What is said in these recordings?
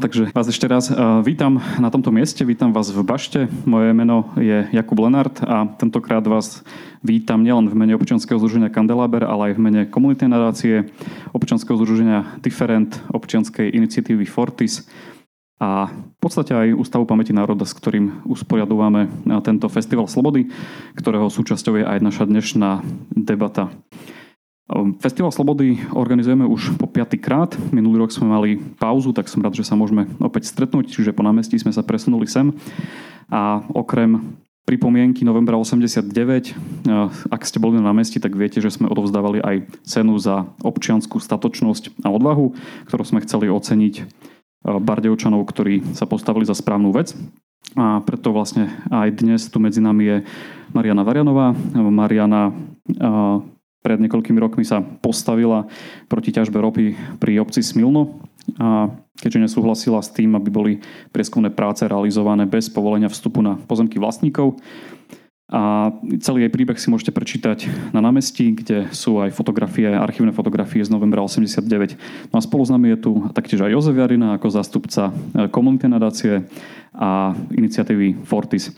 Takže vás ešte raz vítam na tomto mieste, vítam vás v Bašte. Moje meno je Jakub Lenart a tentokrát vás vítam nielen v mene občianskeho združenia Kandelaber, ale aj v mene komunitnej nadácie, občianskeho združenia Different, občianskej iniciatívy Fortis a v podstate aj Ústavu pamäti národa, s ktorým usporiadujeme tento Festival Slobody, ktorého súčasťou je aj naša dnešná debata. Festival Slobody organizujeme už po piatý krát. Minulý rok sme mali pauzu, tak som rád, že sa môžeme opäť stretnúť, čiže po námestí sme sa presunuli sem. A okrem pripomienky novembra 89, ehm, ak ste boli na námestí, tak viete, že sme odovzdávali aj cenu za občianskú statočnosť a odvahu, ktorú sme chceli oceniť ehm, Bardevčanov, ktorí sa postavili za správnu vec. A preto vlastne aj dnes tu medzi nami je Mariana Varianová. Mariana pred niekoľkými rokmi sa postavila proti ťažbe ropy pri obci Smilno a keďže nesúhlasila s tým, aby boli prieskumné práce realizované bez povolenia vstupu na pozemky vlastníkov. A celý jej príbeh si môžete prečítať na námestí, kde sú aj fotografie, archívne fotografie z novembra 89. No a spolu s nami je tu taktiež aj Jozef Jarina ako zástupca e, komunity nadácie a iniciatívy Fortis.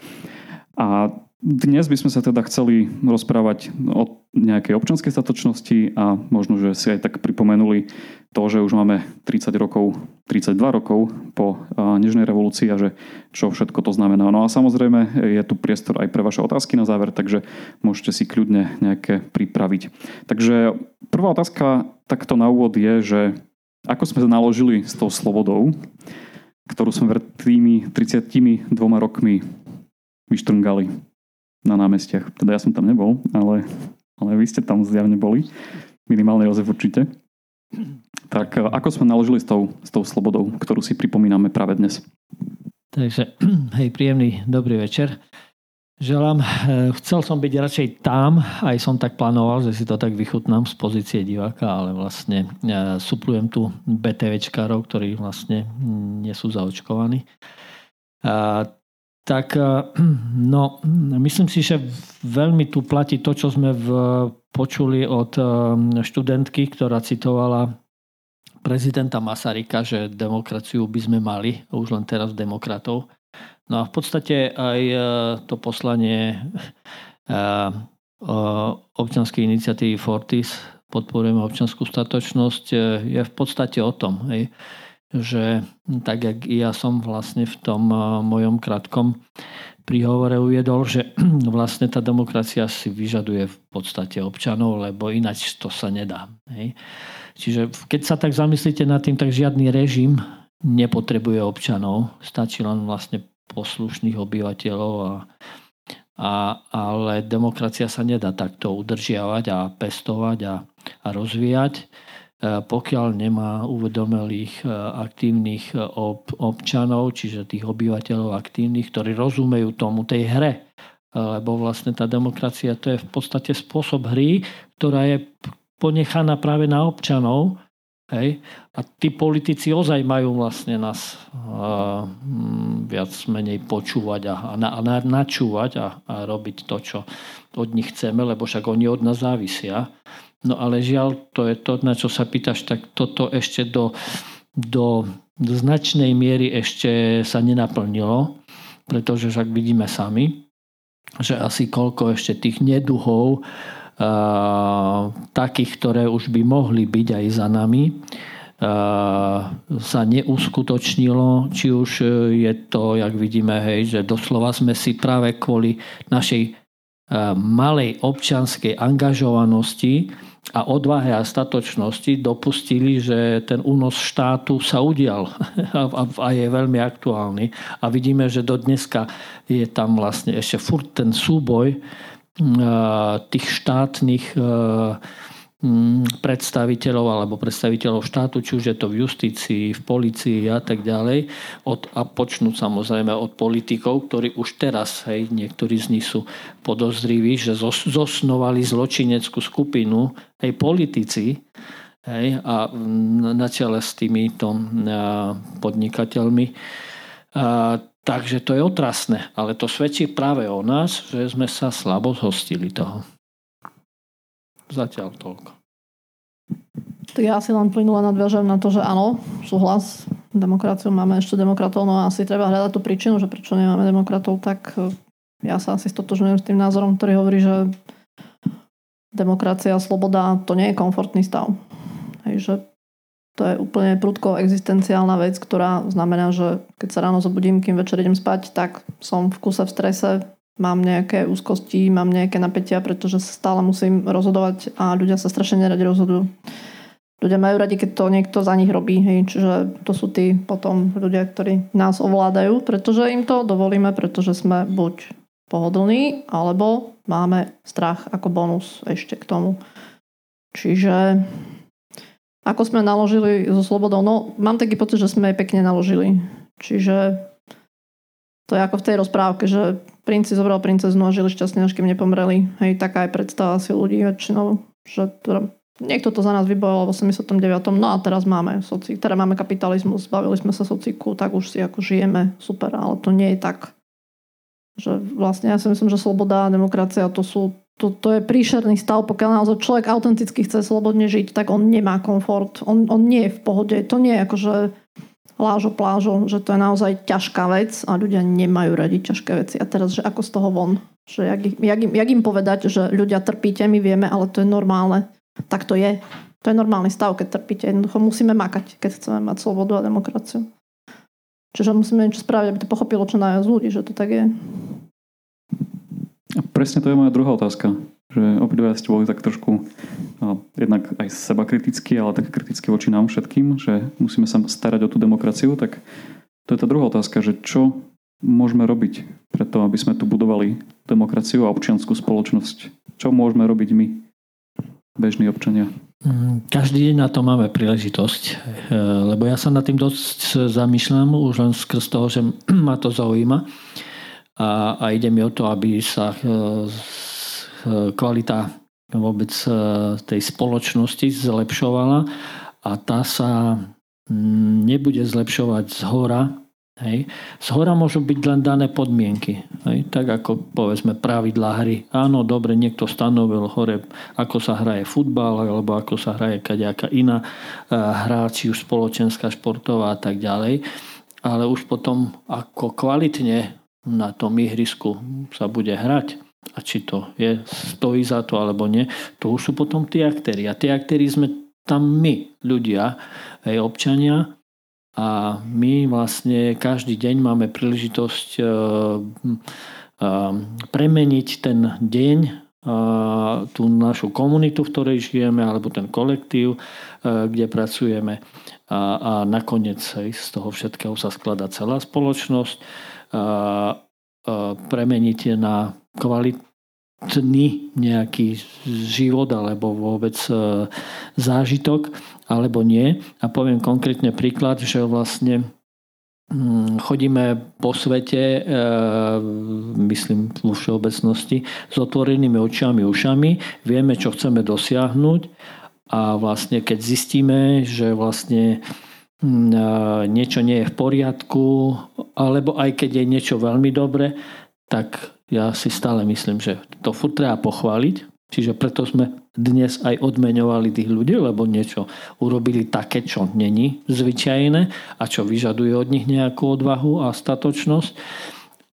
A dnes by sme sa teda chceli rozprávať o nejakej občanskej statočnosti a možno, že si aj tak pripomenuli to, že už máme 30 rokov, 32 rokov po Nežnej revolúcii a že čo všetko to znamená. No a samozrejme je tu priestor aj pre vaše otázky na záver, takže môžete si kľudne nejaké pripraviť. Takže prvá otázka takto na úvod je, že ako sme naložili s tou slobodou, ktorú sme pred tými 32 rokmi vyštrngali na námestiach. Teda ja som tam nebol, ale, ale vy ste tam zjavne boli. Minimálne Jozef určite. Tak e, ako sme naložili s tou, s tou slobodou, ktorú si pripomíname práve dnes? Takže, hej, príjemný dobrý večer. Želám. E, chcel som byť radšej tam, aj som tak plánoval, že si to tak vychutnám z pozície diváka, ale vlastne e, suplujem tu BTVčkárov, ktorí vlastne nie sú zaočkovaní. Tak eh, no, myslím si, že veľmi tu platí to, čo sme v, počuli od eh, študentky, ktorá citovala prezidenta Masarika, že demokraciu by sme mali, už len teraz demokratov. No a v podstate aj eh, to poslanie občianskej iniciatívy Fortis podporujeme občianskú statočnosť, je v podstate o tom. Hej že tak, jak ja som vlastne v tom mojom krátkom príhovore uviedol, že vlastne tá demokracia si vyžaduje v podstate občanov, lebo ináč to sa nedá. Hej. Čiže keď sa tak zamyslíte nad tým, tak žiadny režim nepotrebuje občanov, stačí len vlastne poslušných obyvateľov a, a, ale demokracia sa nedá takto udržiavať a pestovať a, a rozvíjať pokiaľ nemá uvedomelých e, aktívnych e, občanov, čiže tých obyvateľov aktívnych, ktorí rozumejú tomu tej hre. Lebo vlastne tá demokracia to je v podstate spôsob hry, ktorá je ponechaná práve na občanov. Hej? A tí politici ozaj majú vlastne nás uh, viac menej počúvať a, a, a načúvať a, a robiť to, čo od nich chceme, lebo však oni od nás závisia. No ale žiaľ, to je to, na čo sa pýtaš, tak toto ešte do, do, do značnej miery ešte sa nenaplnilo, pretože však vidíme sami, že asi koľko ešte tých neduhov, a, takých, ktoré už by mohli byť aj za nami, sa neuskutočnilo, či už je to, jak vidíme, hej, že doslova sme si práve kvôli našej malej občanskej angažovanosti a odvahe a statočnosti dopustili, že ten únos štátu sa udial a je veľmi aktuálny. A vidíme, že do dneska je tam vlastne ešte furt ten súboj tých štátnych predstaviteľov alebo predstaviteľov štátu, či už je to v justícii, v policii a tak ďalej. Od, a počnú samozrejme od politikov, ktorí už teraz, hej, niektorí z nich sú podozriví, že zos, zosnovali zločineckú skupinu, hej, politici, hej, a na čele s týmito podnikateľmi. A, takže to je otrasné, ale to svedčí práve o nás, že sme sa slabo zhostili toho. Zatiaľ toľko. Tak ja si len plynule nadviažem na to, že áno, súhlas. demokraciu, máme ešte demokratov, no asi treba hľadať tú príčinu, že prečo nemáme demokratov, tak e, ja sa asi stotožňujem s tým názorom, ktorý hovorí, že demokracia a sloboda to nie je komfortný stav. Hej, že to je úplne prudko existenciálna vec, ktorá znamená, že keď sa ráno zobudím, kým večer idem spať, tak som v kuse v strese, mám nejaké úzkosti, mám nejaké napätia, pretože sa stále musím rozhodovať a ľudia sa strašne neradi rozhodujú ľudia majú radi, keď to niekto za nich robí. Hej. Čiže to sú tí potom ľudia, ktorí nás ovládajú, pretože im to dovolíme, pretože sme buď pohodlní, alebo máme strach ako bonus ešte k tomu. Čiže ako sme naložili so slobodou? No, mám taký pocit, že sme aj pekne naložili. Čiže to je ako v tej rozprávke, že princi zobral princeznu a žili šťastne, až kým nepomreli. Hej, taká je predstava si ľudí väčšinou, že teda Niekto to za nás vybojoval v 89. No a teraz máme soci, teda máme kapitalizmus, zbavili sme sa sociku, tak už si ako žijeme, super, ale to nie je tak. Že vlastne ja si myslím, že sloboda a demokracia to sú to, to je príšerný stav, pokiaľ naozaj človek autenticky chce slobodne žiť, tak on nemá komfort. On, on nie je v pohode. To nie je ako, že lážo plážo, že to je naozaj ťažká vec a ľudia nemajú radi ťažké veci. A teraz, že ako z toho von? Že jak, jak, im, jak im povedať, že ľudia trpíte, my vieme, ale to je normálne. Tak to je. To je normálny stav, keď trpíte. Jednoducho musíme makať, keď chceme mať slobodu a demokraciu. Čiže musíme niečo spraviť, aby to pochopilo čo najviac ľudí, že to tak je. Presne to je moja druhá otázka. Že obidva ste boli tak trošku no, jednak aj seba kriticky, ale tak kriticky voči nám všetkým, že musíme sa starať o tú demokraciu, tak to je tá druhá otázka, že čo môžeme robiť preto, aby sme tu budovali demokraciu a občianskú spoločnosť. Čo môžeme robiť my? bežní občania? Mm, každý deň na to máme príležitosť, e, lebo ja sa nad tým dosť zamýšľam už len skrz toho, že ma to zaujíma a, a ide mi o to, aby sa e, e, kvalita vôbec tej spoločnosti zlepšovala a tá sa mm, nebude zlepšovať z hora, Hej. Z hora môžu byť len dané podmienky. Hej. Tak ako povedzme pravidlá hry. Áno, dobre, niekto stanovil hore, ako sa hraje futbal, alebo ako sa hraje kaďaká iná eh, hra, či už spoločenská, športová a tak ďalej. Ale už potom, ako kvalitne na tom ihrisku sa bude hrať, a či to je, stojí za to alebo nie, to už sú potom tí aktéri. A tí aktéri sme tam my, ľudia, aj občania, a my vlastne každý deň máme príležitosť e, e, premeniť ten deň, e, tú našu komunitu, v ktorej žijeme, alebo ten kolektív, kde pracujeme. A, a nakoniec z toho všetkého sa skladá celá spoločnosť. Premeniť je na kvalitný nejaký život alebo vôbec zážitok alebo nie. A poviem konkrétne príklad, že vlastne mm, chodíme po svete, e, myslím vo všeobecnosti, s otvorenými očami, ušami, vieme, čo chceme dosiahnuť a vlastne keď zistíme, že vlastne e, niečo nie je v poriadku, alebo aj keď je niečo veľmi dobre, tak ja si stále myslím, že to furt treba pochváliť, čiže preto sme dnes aj odmeňovali tých ľudí, lebo niečo urobili také, čo není zvyčajné a čo vyžaduje od nich nejakú odvahu a statočnosť,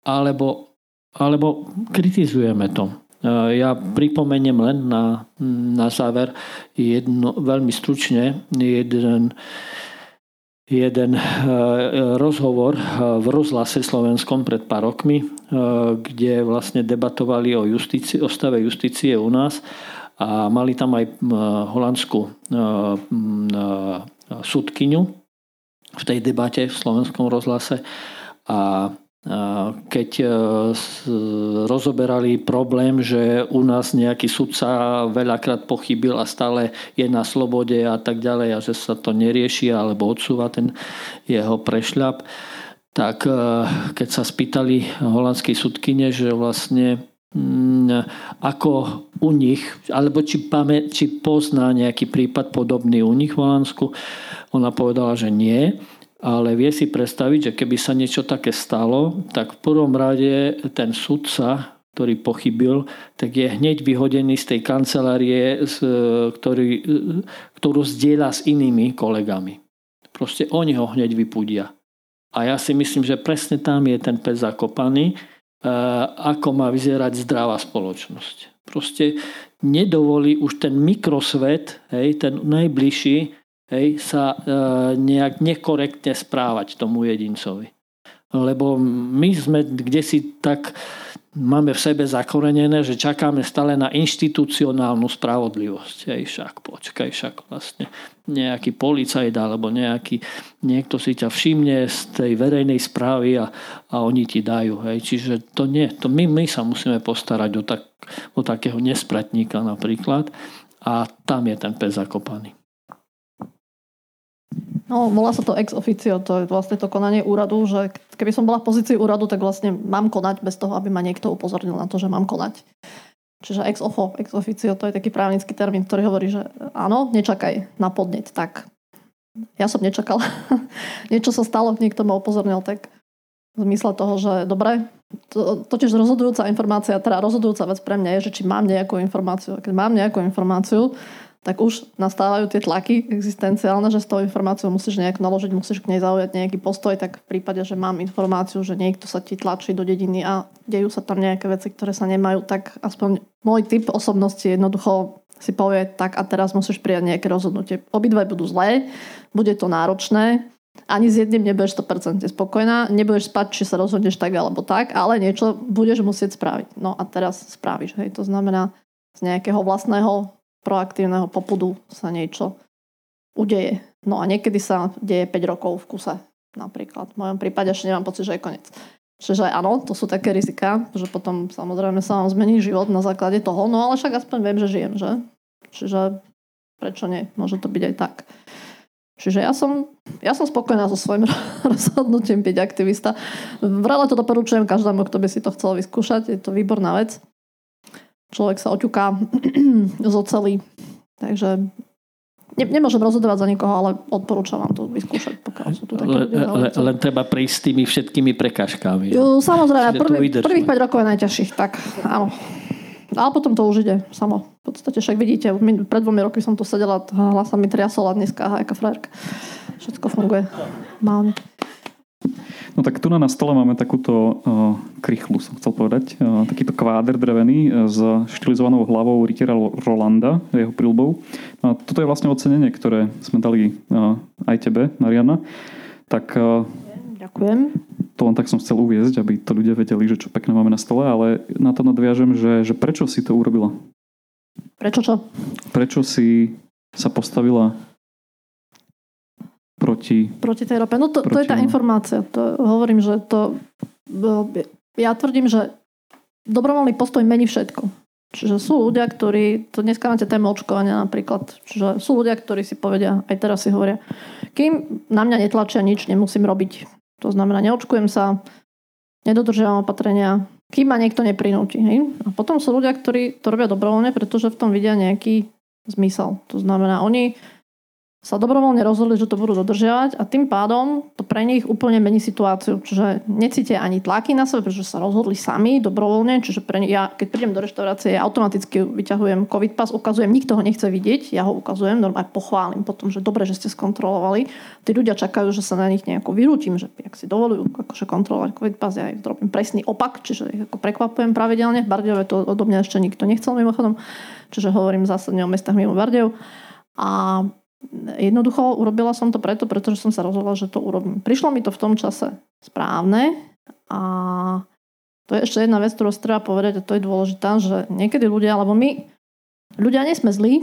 alebo, alebo kritizujeme to. Ja pripomeniem len na, na záver jedno, veľmi stručne jeden, jeden e, rozhovor v rozhlase slovenskom pred pár rokmi, e, kde vlastne debatovali o, justícii, o stave justície u nás a mali tam aj holandskú sudkyňu v tej debate v slovenskom rozhlase a keď e, rozoberali problém, že u nás nejaký sudca veľakrát pochybil a stále je na slobode a tak ďalej a že sa to nerieši alebo odsúva ten jeho prešľap, tak e, keď sa spýtali holandskej sudkyne, že vlastne Mm, ako u nich, alebo či, pame, či pozná nejaký prípad podobný u nich v Holandsku. Ona povedala, že nie, ale vie si predstaviť, že keby sa niečo také stalo, tak v prvom rade ten sudca, ktorý pochybil, tak je hneď vyhodený z tej kancelárie, ktorý, ktorú zdieľa s inými kolegami. proste oni ho hneď vypudia. A ja si myslím, že presne tam je ten pes zakopaný, ako má vyzerať zdravá spoločnosť. Proste nedovolí už ten mikrosvet, hej, ten najbližší, hej, sa e, nejak nekorektne správať tomu jedincovi. Lebo my sme kde si tak máme v sebe zakorenené, že čakáme stále na inštitucionálnu spravodlivosť. Hej, však počkaj, však vlastne nejaký policajt alebo nejaký, niekto si ťa všimne z tej verejnej správy a, a oni ti dajú. Hej. Čiže to nie, to my, my sa musíme postarať o, tak, o takého nespratníka napríklad a tam je ten pes zakopaný. No, volá sa to ex officio, to je vlastne to konanie úradu, že keby som bola v pozícii úradu, tak vlastne mám konať bez toho, aby ma niekto upozornil na to, že mám konať. Čiže ex ofo, ex officio, to je taký právnický termín, ktorý hovorí, že áno, nečakaj na podnet. Tak ja som nečakala. Niečo sa stalo, niekto ma upozornil, tak v zmysle toho, že dobre, to, totiž rozhodujúca informácia, teda rozhodujúca vec pre mňa je, že či mám nejakú informáciu. Keď mám nejakú informáciu, tak už nastávajú tie tlaky existenciálne, že s tou informáciou musíš nejak naložiť, musíš k nej zaujať nejaký postoj, tak v prípade, že mám informáciu, že niekto sa ti tlačí do dediny a dejú sa tam nejaké veci, ktoré sa nemajú, tak aspoň môj typ osobnosti jednoducho si povie, tak a teraz musíš prijať nejaké rozhodnutie. Obidve budú zlé, bude to náročné, ani s jedným nebudeš 100% spokojná, nebudeš spať, či sa rozhodneš tak alebo tak, ale niečo budeš musieť spraviť. No a teraz spravíš. Hej. To znamená z nejakého vlastného proaktívneho popudu sa niečo udeje. No a niekedy sa deje 5 rokov v kuse napríklad. V mojom prípade ešte nemám pocit, že je koniec. Čiže áno, to sú také rizika, že potom samozrejme sa vám zmení život na základe toho, no ale však aspoň viem, že žijem, že? Čiže prečo nie? Môže to byť aj tak. Čiže ja som, ja som spokojná so svojím rozhodnutím byť aktivista. Vrele to doporučujem každému, kto by si to chcel vyskúšať. Je to výborná vec človek sa oťuká z oceli. Takže ne, nemôžem rozhodovať za nikoho, ale odporúčam vám to vyskúšať, pokiaľ sú tu také le, le, Len treba prejsť s tými všetkými prekážkami. Jo, samozrejme, prvý, prvých 5 rokov je najťažších, tak áno. Ale potom to už ide samo. V podstate však vidíte, pred dvomi roky som tu sedela, hlasa mi triasol a dneska aká frajerka. Všetko funguje. Mám. No tak tu na stole máme takúto uh, krychlu, som chcel povedať. Uh, takýto kváder drevený uh, s štilizovanou hlavou Rittera Rolanda, jeho prilbou. No, toto je vlastne ocenenie, ktoré sme dali uh, aj tebe, Mariana. Tak uh, Ďakujem. To len tak som chcel uviezť, aby to ľudia vedeli, že čo pekné máme na stole, ale na to nadviažem, že, že prečo si to urobila? Prečo čo? Prečo si sa postavila proti... Proti tej rope. No to, proti, to je tá informácia. To, hovorím, že to... Ja tvrdím, že dobrovoľný postoj mení všetko. Čiže sú ľudia, ktorí, to dneska máte tému očkovania napríklad, čiže sú ľudia, ktorí si povedia, aj teraz si hovoria, kým na mňa netlačia nič, nemusím robiť. To znamená, neočkujem sa, nedodržiavam opatrenia, kým ma niekto neprinúti. Hej? A potom sú ľudia, ktorí to robia dobrovoľne, pretože v tom vidia nejaký zmysel. To znamená, oni sa dobrovoľne rozhodli, že to budú dodržiavať a tým pádom to pre nich úplne mení situáciu. Čiže necítia ani tlaky na sebe, pretože sa rozhodli sami dobrovoľne. Čiže pre nich, ja keď prídem do reštaurácie, ja automaticky vyťahujem COVID pas, ukazujem, nikto ho nechce vidieť, ja ho ukazujem, normálne pochválim potom, že dobre, že ste skontrolovali. Tí ľudia čakajú, že sa na nich nejako vyrútim, že ak si dovolujú akože kontrolovať COVID pas, ja ich robím presný opak, čiže ich ako prekvapujem pravidelne. V Bardejove to odo mňa ešte nikto nechcel mimochodom, čiže hovorím zásadne o mestách mimo Bardejov. A Jednoducho urobila som to preto, pretože som sa rozhodla, že to urobím. Prišlo mi to v tom čase správne a to je ešte jedna vec, ktorú treba povedať a to je dôležitá, že niekedy ľudia, alebo my, ľudia nie sme zlí,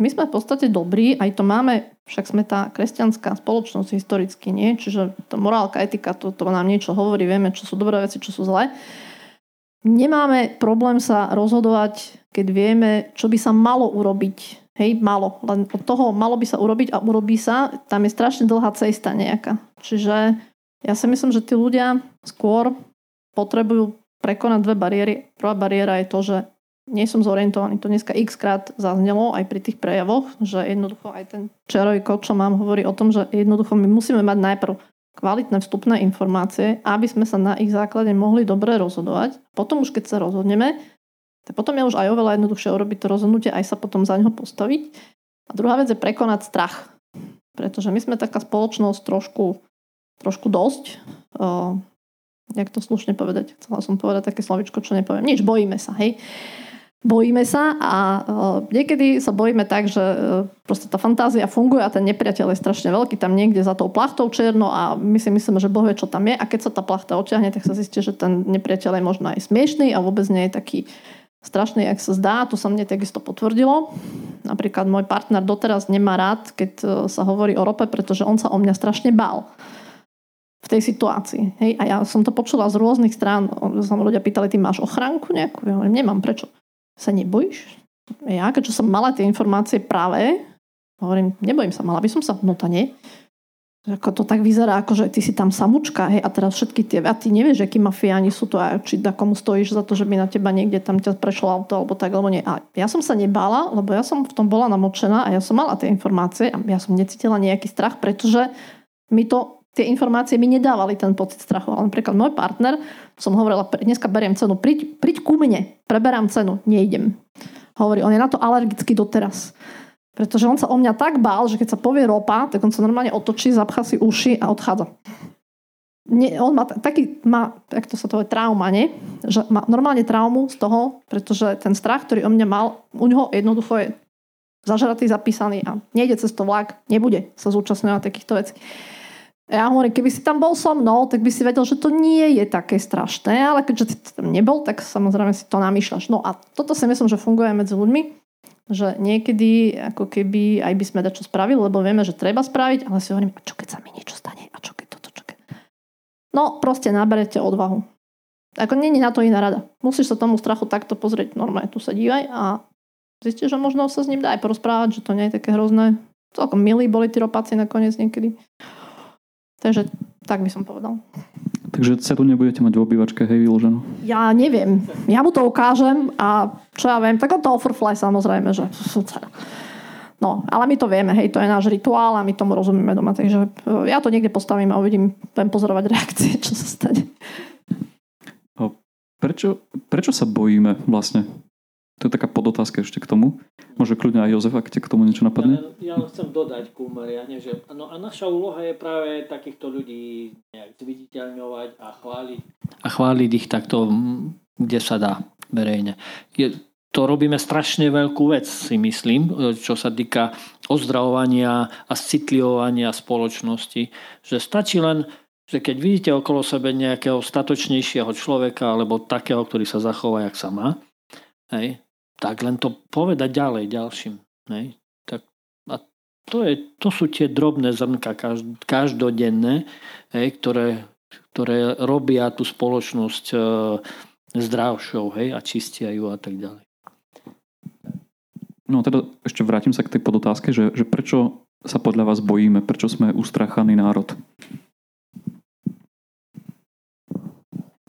my sme v podstate dobrí, aj to máme, však sme tá kresťanská spoločnosť historicky, nie? Čiže to morálka, etika, to, to nám niečo hovorí, vieme, čo sú dobré veci, čo sú zlé. Nemáme problém sa rozhodovať, keď vieme, čo by sa malo urobiť Hej, malo. Len od toho malo by sa urobiť a urobí sa. Tam je strašne dlhá cesta nejaká. Čiže ja si myslím, že tí ľudia skôr potrebujú prekonať dve bariéry. Prvá bariéra je to, že nie som zorientovaný. To dneska x krát zaznelo aj pri tých prejavoch, že jednoducho aj ten čerový kód, čo mám, hovorí o tom, že jednoducho my musíme mať najprv kvalitné vstupné informácie, aby sme sa na ich základe mohli dobre rozhodovať. Potom už keď sa rozhodneme, tak potom je už aj oveľa jednoduchšie urobiť to rozhodnutie, aj sa potom za neho postaviť. A druhá vec je prekonať strach. Pretože my sme taká spoločnosť trošku, trošku dosť, uh, jak to slušne povedať, chcela som povedať také slovičko, čo nepoviem. Nič, bojíme sa, hej. Bojíme sa a uh, niekedy sa bojíme tak, že uh, proste tá fantázia funguje a ten nepriateľ je strašne veľký, tam niekde za tou plachtou čierno a my si myslíme, že Boh vie, čo tam je a keď sa tá plachta odťahne, tak sa zistí, že ten nepriateľ je možno aj smiešný a vôbec nie je taký strašný, jak sa zdá. To sa mne takisto potvrdilo. Napríklad môj partner doteraz nemá rád, keď uh, sa hovorí o rope, pretože on sa o mňa strašne bál v tej situácii. Hej? A ja som to počula z rôznych strán. Sa ľudia pýtali, ty máš ochránku nejakú? Ja hovorím, nemám, prečo? sa nebojíš? Ja, keďže som mala tie informácie práve, hovorím, nebojím sa, mala by som sa, no to nie. Ako to tak vyzerá, ako že ty si tam samučka, hej, a teraz všetky tie, a ty nevieš, akí mafiáni sú to a či da komu stojíš za to, že by na teba niekde tam ťa prešlo auto alebo tak, alebo nie. A ja som sa nebála, lebo ja som v tom bola namočená a ja som mala tie informácie a ja som necítila nejaký strach, pretože mi to tie informácie mi nedávali ten pocit strachu. Ale napríklad môj partner, som hovorila, dneska beriem cenu, príď, príď ku mne, preberám cenu, nejdem. Hovorí, on je na to alergický doteraz. Pretože on sa o mňa tak bál, že keď sa povie ropa, tak on sa normálne otočí, zapchá si uši a odchádza. Nie, on má taký, má, jak to sa to je, trauma, nie? Že má normálne traumu z toho, pretože ten strach, ktorý o mňa mal, u neho jednoducho je zažratý, zapísaný a nejde cez to vlak, nebude sa zúčastňovať takýchto vecí. Ja hovorím, keby si tam bol so mnou, tak by si vedel, že to nie je také strašné, ale keďže ty tam nebol, tak samozrejme si to namýšľaš. No a toto si myslím, že funguje medzi ľuďmi, že niekedy ako keby aj by sme dačo spravili, lebo vieme, že treba spraviť, ale si hovorím, a čo keď sa mi niečo stane? A čo keď toto, čo keď... No, proste naberete odvahu. Ako není na to iná rada. Musíš sa tomu strachu takto pozrieť normálne, tu sa dívaj a zistíš, že možno sa s ním dá aj porozprávať, že to nie je také hrozné. Celkom milí boli tí ropáci nakoniec niekedy. Takže tak by som povedal. Takže cedu nebudete mať v obývačke, hej, vyloženú? Ja neviem. Ja mu to ukážem a čo ja viem, tak on to offerfly samozrejme, že No, ale my to vieme, hej, to je náš rituál a my tomu rozumieme doma, takže e, ja to niekde postavím a uvidím, budem pozorovať reakcie, čo sa stane. Prečo, prečo sa bojíme vlastne? To je taká podotázka ešte k tomu. Môže kľudne aj Jozef, ak te k tomu niečo napadne. Ja, ja chcem dodať ku Mariane, že no a naša úloha je práve takýchto ľudí nejak zviditeľňovať a chváliť. A chváliť ich takto, kde sa dá verejne. Je, to robíme strašne veľkú vec, si myslím, čo sa týka ozdravovania a citlivovania spoločnosti. Že stačí len že keď vidíte okolo sebe nejakého statočnejšieho človeka alebo takého, ktorý sa zachová, jak sa má, hej, tak len to povedať ďalej ďalším. Ne? Tak, a to, je, to sú tie drobné zrnka každodenné, hej, ktoré, ktoré robia tú spoločnosť e, zdravšou hej, a čistia ju a tak ďalej. No teda ešte vrátim sa k tej podotázke, že, že prečo sa podľa vás bojíme, prečo sme ustrachaný národ?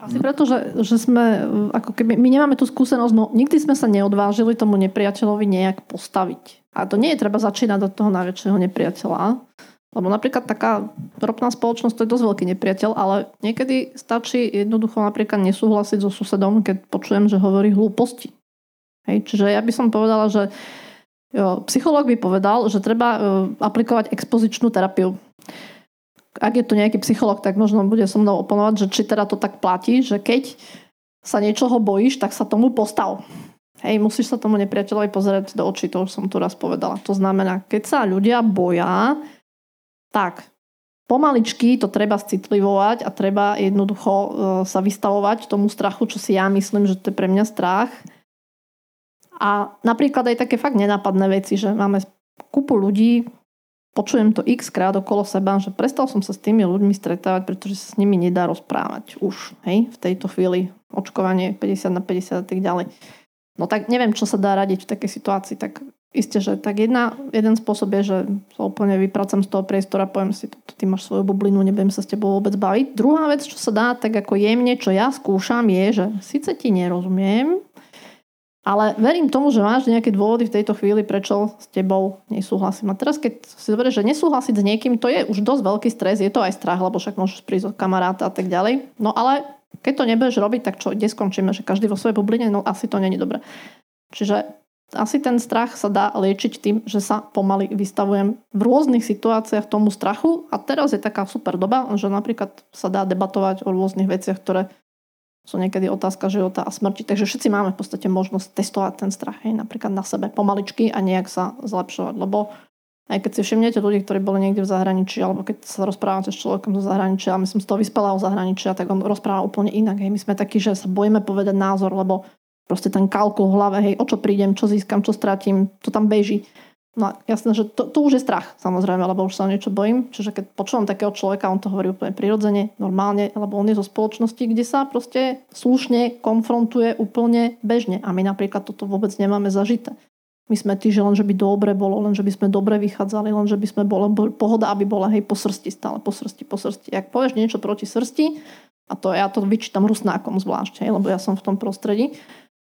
Asi preto, že, že sme, ako keby, my nemáme tú skúsenosť, no nikdy sme sa neodvážili tomu nepriateľovi nejak postaviť. A to nie je treba začínať od toho najväčšieho nepriateľa, lebo napríklad taká ropná spoločnosť to je dosť veľký nepriateľ, ale niekedy stačí jednoducho napríklad nesúhlasiť so susedom, keď počujem, že hovorí hlúposti. Hej, čiže ja by som povedala, že psychológ by povedal, že treba uh, aplikovať expozičnú terapiu ak je to nejaký psycholog, tak možno bude so mnou oponovať, že či teda to tak platí, že keď sa niečoho bojíš, tak sa tomu postav. Hej, musíš sa tomu nepriateľovi pozerať do očí, to už som tu raz povedala. To znamená, keď sa ľudia boja, tak pomaličky to treba citlivovať a treba jednoducho e, sa vystavovať tomu strachu, čo si ja myslím, že to je pre mňa strach. A napríklad aj také fakt nenápadné veci, že máme kupu ľudí, počujem to x krát okolo seba, že prestal som sa s tými ľuďmi stretávať, pretože sa s nimi nedá rozprávať už, hej, v tejto chvíli. Očkovanie 50 na 50 a tak ďalej. No tak neviem, čo sa dá radiť v takej situácii, tak isté, že tak jedna, jeden spôsob je, že sa úplne vypracam z toho priestora, poviem si, ty máš svoju bublinu, nebudem sa s tebou vôbec baviť. Druhá vec, čo sa dá tak ako jemne, čo ja skúšam, je, že síce ti nerozumiem, ale verím tomu, že máš nejaké dôvody v tejto chvíli, prečo s tebou nesúhlasím. A teraz, keď si zoberieš, že nesúhlasiť s niekým, to je už dosť veľký stres, je to aj strach, lebo však môžeš prísť od kamaráta a tak ďalej. No ale keď to nebudeš robiť, tak čo, kde skončíme, že každý vo svojej bubline, no asi to není dobre. Čiže asi ten strach sa dá liečiť tým, že sa pomaly vystavujem v rôznych situáciách tomu strachu a teraz je taká super doba, že napríklad sa dá debatovať o rôznych veciach, ktoré sú niekedy otázka života a smrti. Takže všetci máme v podstate možnosť testovať ten strach, hej, napríklad na sebe pomaličky a nejak sa zlepšovať, lebo aj keď si všimnete ľudí, ktorí boli niekde v zahraničí, alebo keď sa rozprávate s človekom zo zahraničia, a myslím z toho vyspelého zahraničia, tak on rozpráva úplne inak. Hej. My sme takí, že sa bojíme povedať názor, lebo proste ten kalkul v hlave, hej, o čo prídem, čo získam, čo stratím, to tam beží. No jasné, že to, to už je strach, samozrejme, lebo už sa o niečo bojím. Čiže keď počúvam takého človeka, on to hovorí úplne prirodzene, normálne, lebo on je zo spoločnosti, kde sa proste slušne konfrontuje úplne bežne. A my napríklad toto vôbec nemáme zažité. My sme tí, že len, že by dobre bolo, len, že by sme dobre vychádzali, len, že by sme boli, pohoda, aby bola, hej, po srsti, stále po srsti, po srsti. Ak povieš niečo proti srsti, a to ja to vyčítam rusnákom zvlášť, hej, lebo ja som v tom prostredí,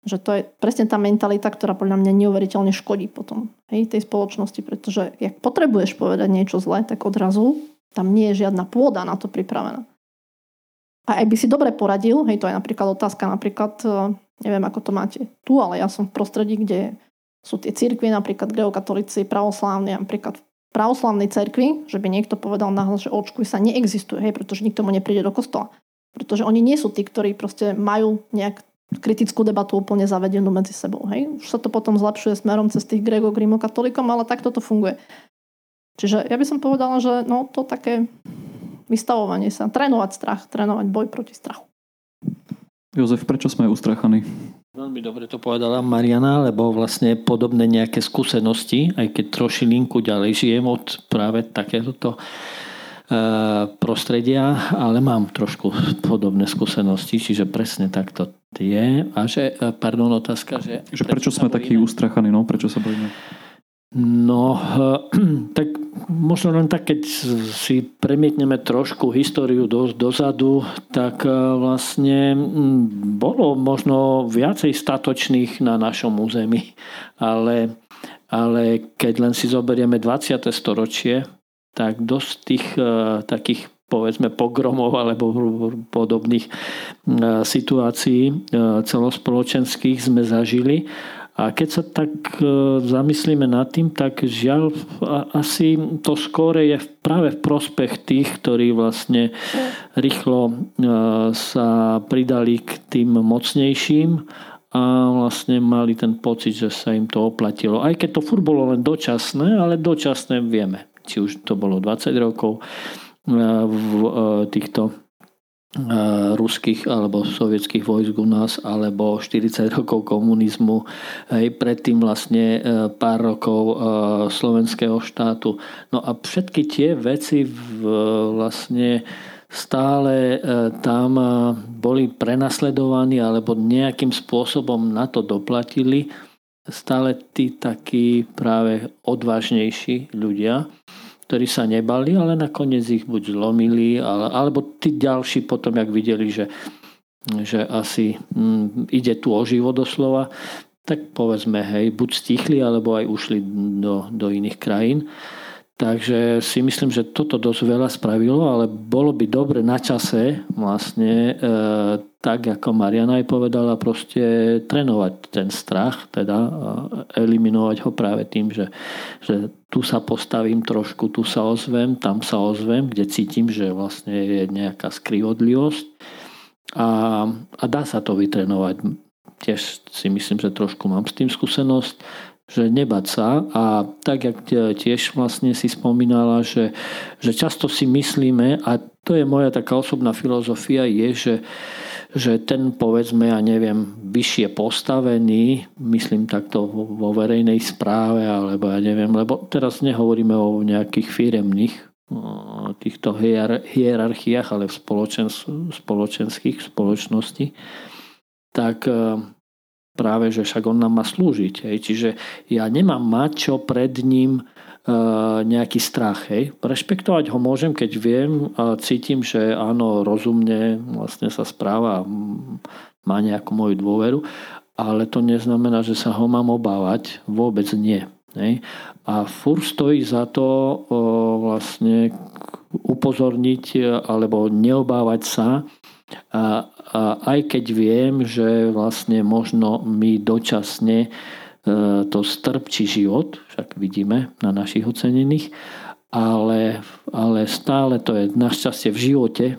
že to je presne tá mentalita, ktorá podľa mňa neuveriteľne škodí potom hej, tej spoločnosti, pretože ak potrebuješ povedať niečo zlé, tak odrazu tam nie je žiadna pôda na to pripravená. A aj by si dobre poradil, hej, to je napríklad otázka, napríklad, e, neviem ako to máte tu, ale ja som v prostredí, kde sú tie cirkvy, napríklad greokatolíci, pravoslávni, napríklad pravoslavnej cerkvi, že by niekto povedal nahlas, že očkuj sa neexistuje, hej, pretože nikto mu nepríde do kostola. Pretože oni nie sú tí, ktorí proste majú nejak kritickú debatu úplne zavedenú medzi sebou. Hej? Už sa to potom zlepšuje smerom cez tých grego katolikom, ale takto to funguje. Čiže ja by som povedala, že no, to také vystavovanie sa, trénovať strach, trénovať boj proti strachu. Jozef, prečo sme ustrachaní? Veľmi dobre to povedala Mariana, lebo vlastne podobné nejaké skúsenosti, aj keď troši linku ďalej žijem od práve takéto Eh, prostredia, ale mám trošku podobné skúsenosti, čiže presne takto je. A že, eh, pardon, otázka, že... Že prečo, prečo sme takí ustrachaní, no? Prečo sa bojíme? No, tak možno len tak, keď si premietneme trošku históriu do, dozadu, tak vlastne hm, bolo možno viacej statočných na našom území, ale, ale keď len si zoberieme 20. storočie, tak dosť tých uh, takých povedzme pogromov alebo podobných uh, situácií uh, celospoločenských sme zažili. A keď sa tak zamyslíme nad tým, tak žiaľ asi to skôr je práve v prospech tých, ktorí vlastne rýchlo sa pridali k tým mocnejším a vlastne mali ten pocit, že sa im to oplatilo. Aj keď to furt bolo len dočasné, ale dočasné vieme či už to bolo 20 rokov e, v e, týchto e, ruských alebo sovietských vojsk u nás, alebo 40 rokov komunizmu, aj predtým vlastne pár rokov slovenského štátu. No a všetky tie veci vlastne stále tam boli prenasledovaní alebo nejakým spôsobom na to doplatili. Stále tí takí práve odvážnejší ľudia, ktorí sa nebali, ale nakoniec ich buď zlomili, ale, alebo tí ďalší potom, jak videli, že, že asi mm, ide tu o život doslova, tak povedzme, hej, buď stichli, alebo aj ušli do, do iných krajín. Takže si myslím, že toto dosť veľa spravilo, ale bolo by dobre na čase vlastne e, tak, ako Mariana aj povedala, proste trénovať ten strach, teda eliminovať ho práve tým, že, že tu sa postavím trošku, tu sa ozvem, tam sa ozvem, kde cítim, že vlastne je nejaká skrivodlivosť a, a dá sa to vytrenovať. Tiež si myslím, že trošku mám s tým skúsenosť že nebať sa a tak, jak tiež vlastne si spomínala, že, že často si myslíme a to je moja taká osobná filozofia je, že, že ten povedzme, ja neviem, vyššie postavený, myslím takto vo verejnej správe, alebo ja neviem, lebo teraz nehovoríme o nejakých firemných týchto hierarchiách, ale v spoločenských spoločnosti, tak práve, že však on nám má slúžiť. Hej. Čiže ja nemám mať čo pred ním e, nejaký strach. Hej. Rešpektovať ho môžem, keď viem a cítim, že áno, rozumne vlastne sa správa má nejakú moju dôveru, ale to neznamená, že sa ho mám obávať. Vôbec nie. Hej. A fur stojí za to o, vlastne upozorniť alebo neobávať sa a, a aj keď viem, že vlastne možno mi dočasne to strpčí život, však vidíme na našich ocenených, ale, ale stále to je našťastie v živote e,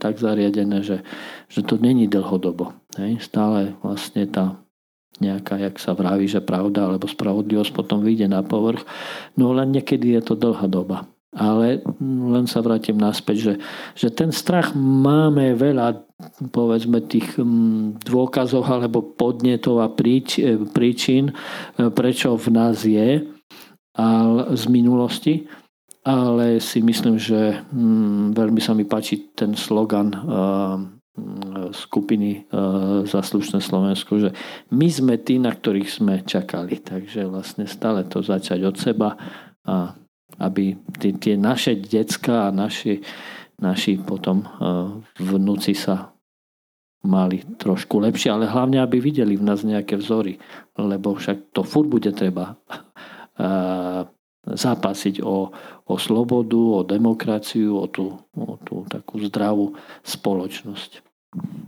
tak zariadené, že, že to není dlhodobo. Hej. Stále vlastne tá nejaká, jak sa vraví, že pravda alebo spravodlivosť potom vyjde na povrch. No len niekedy je to dlhá doba. Ale len sa vrátim naspäť, že, že ten strach máme veľa povedzme tých mm, dôkazov alebo podnetov a príč, e, príčin, e, prečo v nás je z minulosti. Ale si myslím, že mm, veľmi sa mi páči ten slogan e, skupiny za slušné Slovensko, že my sme tí, na ktorých sme čakali. Takže vlastne stále to začať od seba a aby tie, tie naše decka a naši, naši potom e, vnúci sa mali trošku lepšie, ale hlavne, aby videli v nás nejaké vzory, lebo však to furt bude treba e, zápasiť o, o slobodu, o demokraciu, o tú, o tú takú zdravú spoločnosť.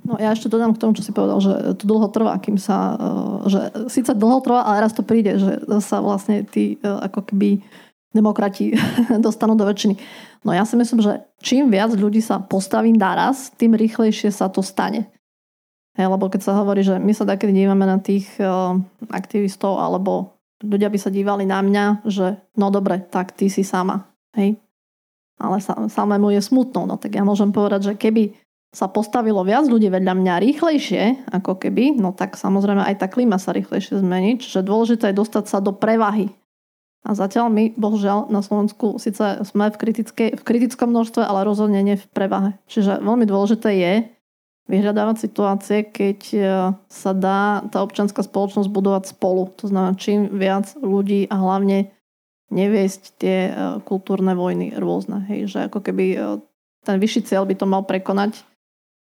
No ja ešte dodám k tomu, čo si povedal, že to dlho trvá, kým sa, e, že síce dlho trvá, ale raz to príde, že sa vlastne tí ako keby demokrati dostanú do väčšiny. No ja si myslím, že čím viac ľudí sa postaví naraz, tým rýchlejšie sa to stane. Hej, lebo keď sa hovorí, že my sa takedy dívame na tých uh, aktivistov, alebo ľudia by sa dívali na mňa, že no dobre, tak ty si sama. Hej. Ale sa, samému je smutno. No tak ja môžem povedať, že keby sa postavilo viac ľudí vedľa mňa rýchlejšie, ako keby, no tak samozrejme aj tá klíma sa rýchlejšie zmení. Čiže dôležité je dostať sa do prevahy a zatiaľ my, bohužiaľ, na Slovensku síce sme v, v kritickom množstve, ale rozhodne nie v prevahe. Čiže veľmi dôležité je vyhľadávať situácie, keď e, sa dá tá občianská spoločnosť budovať spolu. To znamená, čím viac ľudí a hlavne neviesť tie e, kultúrne vojny rôzne. Hej, že ako keby e, ten vyšší cieľ by to mal prekonať.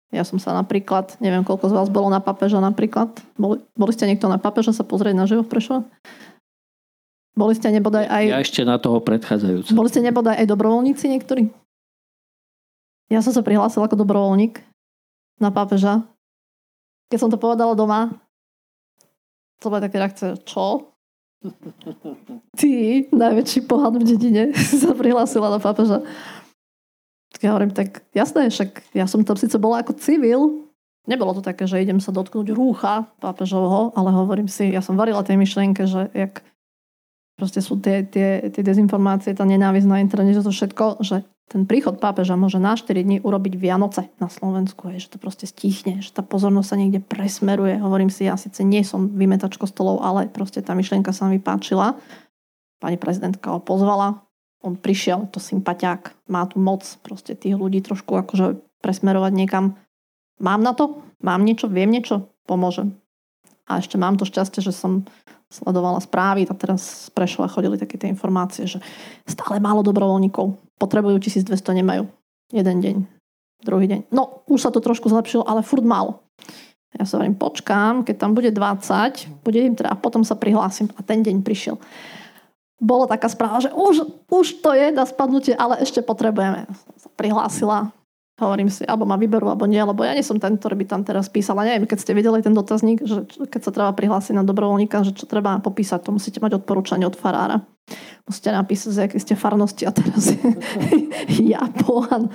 Ja som sa napríklad, neviem koľko z vás bolo na papeža napríklad. Boli, boli ste niekto na papeža sa pozrieť na živo v Prešove? Boli ste nebodaj aj... Ja ešte na toho predchádzajúce. Boli ste nebodaj aj dobrovoľníci niektorí? Ja som sa prihlásil ako dobrovoľník na pápeža. Keď som to povedala doma, to bola také reakcie, čo? Ty, najväčší pohľad v dedine, sa prihlásila na pápeža. Tak ja hovorím, tak jasné, však ja som tam síce bola ako civil, Nebolo to také, že idem sa dotknúť rúcha pápežovho, ale hovorím si, ja som varila tej myšlienke, že jak proste sú tie, tie, tie dezinformácie, tá nenávisť na internete, to všetko, že ten príchod pápeža môže na 4 dní urobiť Vianoce na Slovensku, je, že to proste stichne, že tá pozornosť sa niekde presmeruje. Hovorím si, ja síce nie som vymetač kostolov, ale proste tá myšlienka sa mi páčila. Pani prezidentka ho pozvala, on prišiel, to sympatiák, má tu moc proste tých ľudí trošku akože presmerovať niekam. Mám na to? Mám niečo? Viem niečo? Pomôžem. A ešte mám to šťastie, že som sledovala správy a teraz z Prešova chodili také tie informácie, že stále málo dobrovoľníkov. Potrebujú 1200, nemajú. Jeden deň, druhý deň. No, už sa to trošku zlepšilo, ale furt málo. Ja sa hovorím, počkám, keď tam bude 20, bude im teda, a potom sa prihlásim. A ten deň prišiel. Bolo taká správa, že už, už to je na spadnutie, ale ešte potrebujeme. Sa prihlásila, Hovorím si, alebo ma vyberú, alebo nie, lebo ja nie som ten, ktorý by tam teraz písal. A neviem, keď ste videli ten dotazník, že keď sa treba prihlásiť na dobrovoľníka, že čo treba popísať, to musíte mať odporúčanie od farára. Musíte napísať, že aké ste farnosti a teraz ja pohan.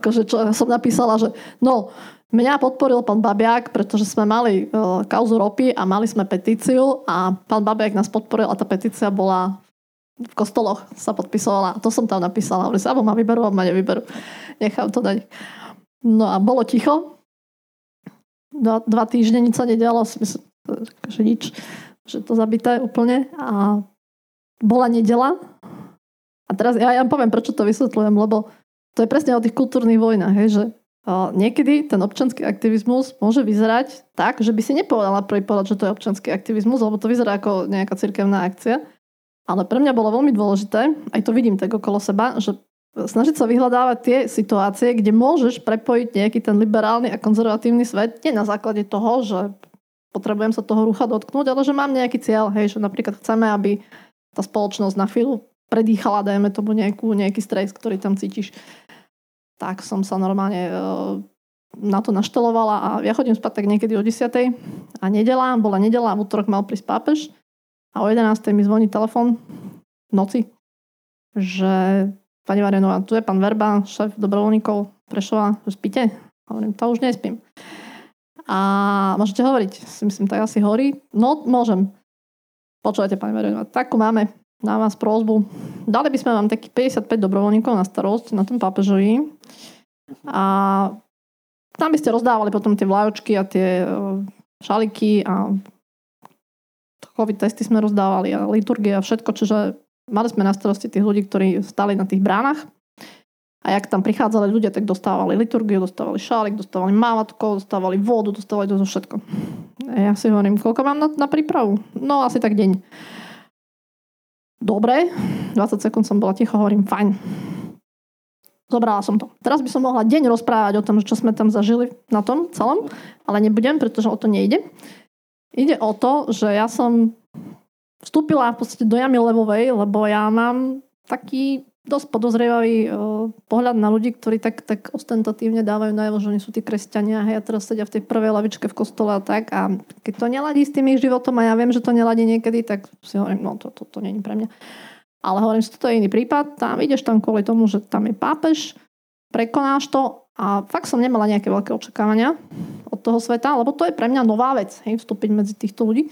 Akože čo som napísala, že no, Mňa podporil pán Babiak, pretože sme mali uh, kauzu ropy a mali sme petíciu a pán Babiak nás podporil a tá petícia bola v kostoloch sa podpisovala. To som tam napísala. Si, alebo ma vyberú, alebo ma nevyberú. Nechám to dať. No a bolo ticho. Dva, dva týždne nič sa nedialo. Myslím, že nič. Že to zabité úplne. A bola nedela. A teraz ja, ja poviem, prečo to vysvetľujem, lebo to je presne o tých kultúrnych vojnách, hej, že niekedy ten občanský aktivizmus môže vyzerať tak, že by si nepovedala prvý povedať, že to je občanský aktivizmus, lebo to vyzerá ako nejaká cirkevná akcia. Ale pre mňa bolo veľmi dôležité, aj to vidím tak okolo seba, že snažiť sa vyhľadávať tie situácie, kde môžeš prepojiť nejaký ten liberálny a konzervatívny svet, nie na základe toho, že potrebujem sa toho rucha dotknúť, ale že mám nejaký cieľ, hej, že napríklad chceme, aby tá spoločnosť na chvíľu predýchala, dajme tomu nejakú, nejaký stres, ktorý tam cítiš. Tak som sa normálne e, na to naštelovala a ja chodím spať tak niekedy o 10. a nedela, bola nedela a v útorok mal prísť pápež a o 11. mi zvoní telefon v noci, že pani Marianová, tu je pán Verba, šéf dobrovoľníkov Prešova, že spíte? Hovorím, to už nespím. A môžete hovoriť. Si myslím, tak asi horí. No, môžem. Počúvajte, pani Marianová, takú máme na vás prozbu. Dali by sme vám takých 55 dobrovoľníkov na starosť na tom pápežovi. A tam by ste rozdávali potom tie vlajočky a tie e, šaliky a COVID testy sme rozdávali a liturgie a všetko, čiže mali sme na starosti tých ľudí, ktorí stali na tých bránach a jak tam prichádzali ľudia, tak dostávali liturgiu, dostávali šálik, dostávali mávatko, dostávali vodu, dostávali to všetko. Ja si hovorím, koľko mám na, na prípravu? No asi tak deň. Dobre, 20 sekúnd som bola ticho, hovorím, fajn. Zobrala som to. Teraz by som mohla deň rozprávať o tom, čo sme tam zažili na tom celom, ale nebudem, pretože o to nejde. Ide o to, že ja som vstúpila v podstate do jamy levovej, lebo ja mám taký dosť podozrievavý uh, pohľad na ľudí, ktorí tak, tak ostentatívne dávajú najavo, že oni sú tí kresťania a ja teraz sedia v tej prvej lavičke v kostole a tak a keď to neladí s tým ich životom a ja viem, že to neladí niekedy, tak si hovorím, no to, to, to je pre mňa. Ale hovorím si, toto je iný prípad, tam ideš tam kvôli tomu, že tam je pápež, prekonáš to a fakt som nemala nejaké veľké očakávania od toho sveta, lebo to je pre mňa nová vec, hej, vstúpiť medzi týchto ľudí.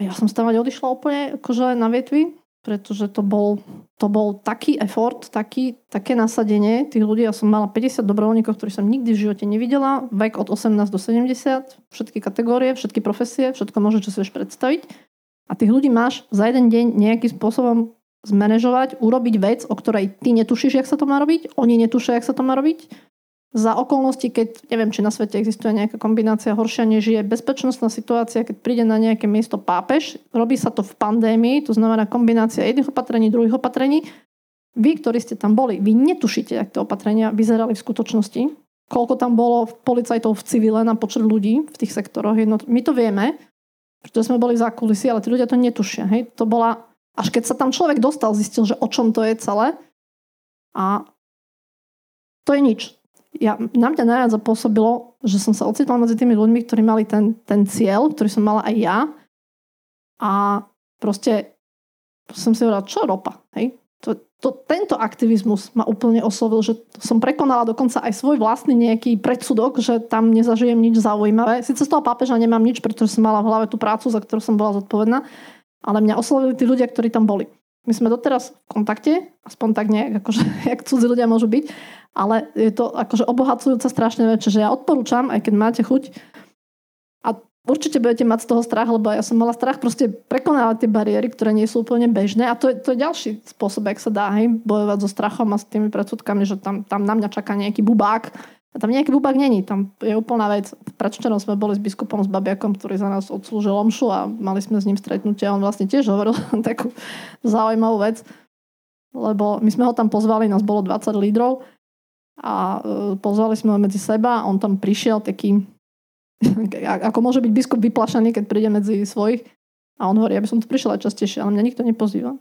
A ja som stávať odišla úplne akože na vietvi pretože to bol, to bol taký effort, taký, také nasadenie tých ľudí. Ja som mala 50 dobrovoľníkov, ktorých som nikdy v živote nevidela. Vek od 18 do 70, všetky kategórie, všetky profesie, všetko môže, čo si vieš predstaviť. A tých ľudí máš za jeden deň nejakým spôsobom zmanéžovať, urobiť vec, o ktorej ty netušíš, jak sa to má robiť, oni netušia, jak sa to má robiť za okolnosti, keď neviem, či na svete existuje nejaká kombinácia horšia, než je bezpečnostná situácia, keď príde na nejaké miesto pápež, robí sa to v pandémii, to znamená kombinácia jedných opatrení, druhých opatrení. Vy, ktorí ste tam boli, vy netušíte, ak tie opatrenia vyzerali v skutočnosti, koľko tam bolo policajtov v civile na počet ľudí v tých sektoroch. Jedno, my to vieme, pretože sme boli za kulisy, ale tí ľudia to netušia. Hej? To bola, až keď sa tam človek dostal, zistil, že o čom to je celé. A to je nič ja, na mňa najviac zapôsobilo, že som sa ocitla medzi tými ľuďmi, ktorí mali ten, ten cieľ, ktorý som mala aj ja. A proste som si hovorila, čo ropa? Hej? To, to, tento aktivizmus ma úplne oslovil, že som prekonala dokonca aj svoj vlastný nejaký predsudok, že tam nezažijem nič zaujímavé. Sice z toho pápeža nemám nič, pretože som mala v hlave tú prácu, za ktorú som bola zodpovedná, ale mňa oslovili tí ľudia, ktorí tam boli. My sme doteraz v kontakte, aspoň tak nejak, akože, jak cudzí ľudia môžu byť, ale je to akože obohacujúca strašne vec, že ja odporúčam, aj keď máte chuť a určite budete mať z toho strach, lebo ja som mala strach proste prekonávať tie bariéry, ktoré nie sú úplne bežné. A to je, to je ďalší spôsob, ak sa dá hej, bojovať so strachom a s tými predsudkami, že tam, tam na mňa čaká nejaký bubák. A tam nejaký bubák není, tam je úplná vec. Prečo sme boli s biskupom, s Babiakom, ktorý za nás odslúžil omšu a mali sme s ním stretnutie a on vlastne tiež hovoril takú zaujímavú vec, lebo my sme ho tam pozvali, nás bolo 20 lídrov a e, pozvali sme ho medzi seba on tam prišiel taký, ako môže byť biskup vyplašený, keď príde medzi svojich a on hovorí, aby som tu prišiel aj častejšie, ale mňa nikto nepozýva.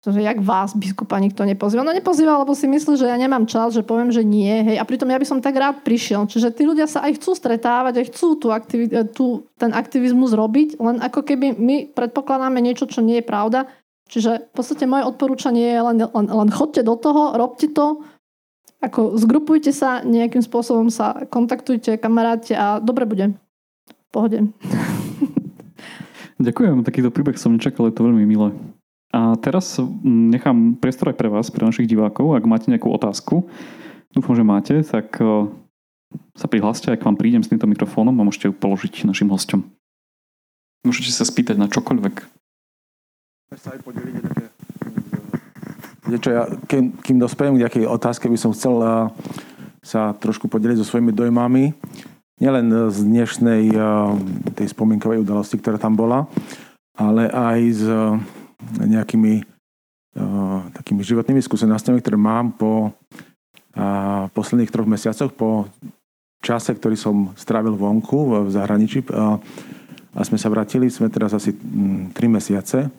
Takže jak vás, biskupa, nikto nepozýva? No nepozýva, lebo si myslí, že ja nemám čas, že poviem, že nie. Hej. A pritom ja by som tak rád prišiel. Čiže tí ľudia sa aj chcú stretávať, aj chcú tú aktivi- e, tú, ten aktivizmus robiť, len ako keby my predpokladáme niečo, čo nie je pravda. Čiže v podstate moje odporúčanie je len, len, len chodte do toho, robte to, ako zgrupujte sa, nejakým spôsobom sa kontaktujte, kamaráte a dobre bude. V pohode. Ďakujem, takýto príbeh som nečakal, je to veľmi milé. A teraz nechám priestor aj pre vás, pre našich divákov. Ak máte nejakú otázku, dúfam, že máte, tak sa prihláste, ak vám prídem s týmto mikrofónom a môžete ju položiť našim hostom. Môžete sa spýtať na čokoľvek. Sa aj podeliť také čo ja, kým, kým dospejem k nejakej otázke, by som chcel uh, sa trošku podeliť so svojimi dojmami. Nielen z dnešnej uh, tej spomienkovej udalosti, ktorá tam bola, ale aj s uh, nejakými takými životnými skúsenostiami, ktoré mám po posledných troch mesiacoch, po čase, ktorý som strávil vonku v zahraničí a sme sa vrátili, sme teraz asi 3 mm, mesiace.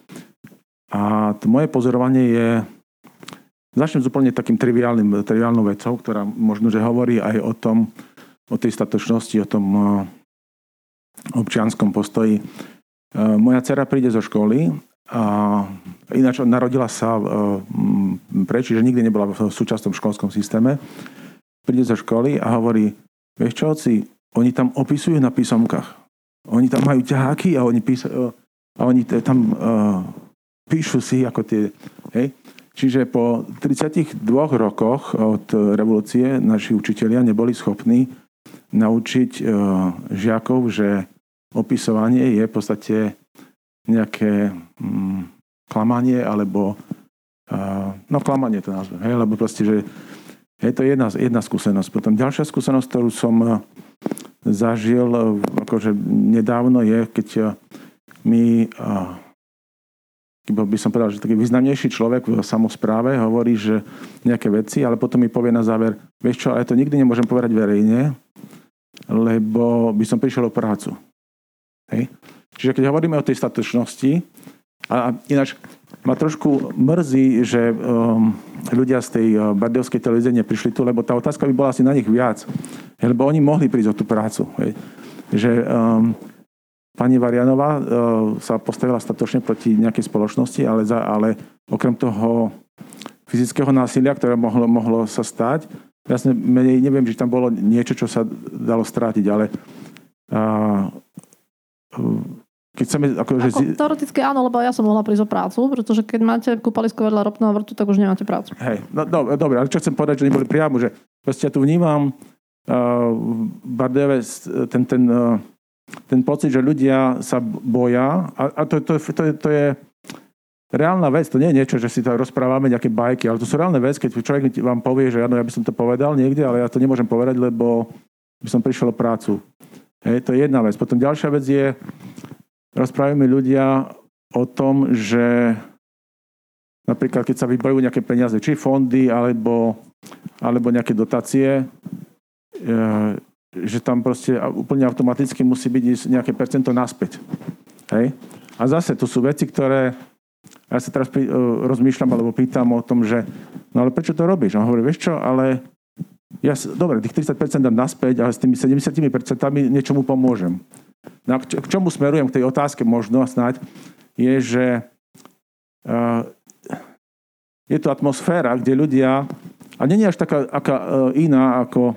A to moje pozorovanie je Začnem úplne takým triviálnym, triviálnou vecou, ktorá možno, že hovorí aj o tom, o tej statočnosti, o tom občianskom postoji. moja dcera príde zo školy a ináč narodila sa preč, že nikdy nebola v súčasnom školskom systéme. Príde zo školy a hovorí, vieš čo, oci, oni tam opisujú na písomkách. Oni tam majú ťaháky a oni, písa, a oni tam uh, píšu si ako tie... Hej? Čiže po 32 rokoch od revolúcie naši učitelia neboli schopní naučiť uh, žiakov, že opisovanie je v podstate nejaké um, klamanie alebo uh, no klamanie to nazvem, hej, lebo proste, že je to jedna, jedna skúsenosť. Potom ďalšia skúsenosť, ktorú som uh, zažil akože nedávno je, keď mi uh, by som povedal, že taký významnejší človek v samozpráve hovorí, že nejaké veci, ale potom mi povie na záver, vieš čo, ale to nikdy nemôžem povedať verejne, lebo by som prišiel o prácu. Hej. Čiže keď hovoríme o tej statočnosti, a ináč ma trošku mrzí, že um, ľudia z tej uh, Bardejovskej televízie neprišli tu, lebo tá otázka by bola asi na nich viac. Hej, lebo oni mohli prísť o tú prácu. Hej. Že um, pani Varianová uh, sa postavila statočne proti nejakej spoločnosti, ale, za, ale okrem toho fyzického násilia, ktoré mohlo, mohlo sa stať, jasne menej, neviem, že tam bolo niečo, čo sa dalo strátiť, ale uh, keď chceme... Ako, že... Ako, teoreticky áno, lebo ja som mohla prísť o prácu, pretože keď máte kúpalisko vedľa ropného vrtu, tak už nemáte prácu. Hej, no, no dobre, ale čo chcem povedať, že neboli priamo, že proste ja tu vnímam uh, Bardeve ten, ten, uh, ten pocit, že ľudia sa boja a, a to, to, to, to, je reálna vec, to nie je niečo, že si to rozprávame, nejaké bajky, ale to sú reálne vec, keď človek vám povie, že áno, ja by som to povedal niekde, ale ja to nemôžem povedať, lebo by som prišiel o prácu. Hej, to je jedna vec. Potom ďalšia vec je, rozprávame ľudia o tom, že napríklad keď sa vybavujú nejaké peniaze, či fondy, alebo, alebo nejaké dotácie, e, že tam proste úplne automaticky musí byť nejaké percento naspäť. Hej? A zase to sú veci, ktoré ja sa teraz pý, e, rozmýšľam alebo pýtam o tom, že no ale prečo to robíš? On hovorí, vieš čo, ale ja, dobre, tých 30% dám naspäť, ale s tými 70% niečomu pomôžem. No a k čomu smerujem k tej otázke možno snáď, je, že uh, je to atmosféra, kde ľudia, a nie je až taká aká, uh, iná, ako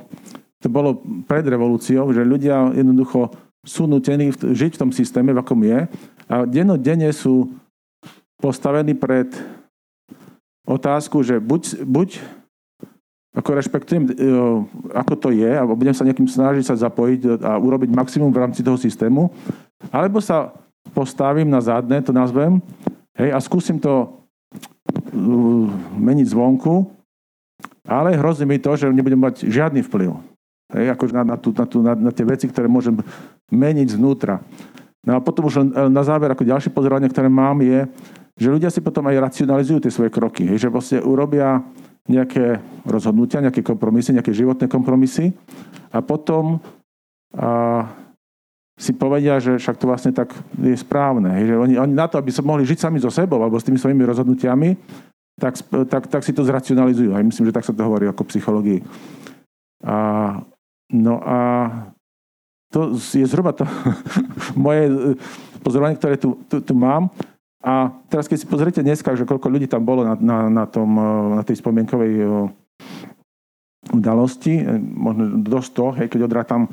to bolo pred revolúciou, že ľudia jednoducho sú nutení žiť v tom systéme, v akom je, a dennodenne sú postavení pred otázku, že buď, buď ako rešpektujem, e, ako to je a budem sa nejakým snažiť sa zapojiť a urobiť maximum v rámci toho systému, alebo sa postavím na zadné, to nazvem, hej, a skúsim to uh, meniť zvonku, ale hrozí mi to, že nebudem mať žiadny vplyv. Hej, akože na, na, tú, na, tú, na, na tie veci, ktoré môžem meniť znútra. No a potom už len na záver, ako ďalšie pozorovanie, ktoré mám, je, že ľudia si potom aj racionalizujú tie svoje kroky. Hej, že vlastne urobia nejaké rozhodnutia, nejaké kompromisy, nejaké životné kompromisy a potom a, si povedia, že však to vlastne tak je správne. Hej, že oni, oni na to, aby sa mohli žiť sami so sebou alebo s tými svojimi rozhodnutiami, tak, tak, tak si to zracionalizujú. Hej, myslím, že tak sa to hovorí ako psychológii. A, no a to je zhruba to moje pozorovanie, ktoré tu, tu, tu mám. A teraz keď si pozrite dneska, že koľko ľudí tam bolo na, na, na, tom, eh, na tej spomienkovej eh, udalosti, možno do 100, hej, keď odrátam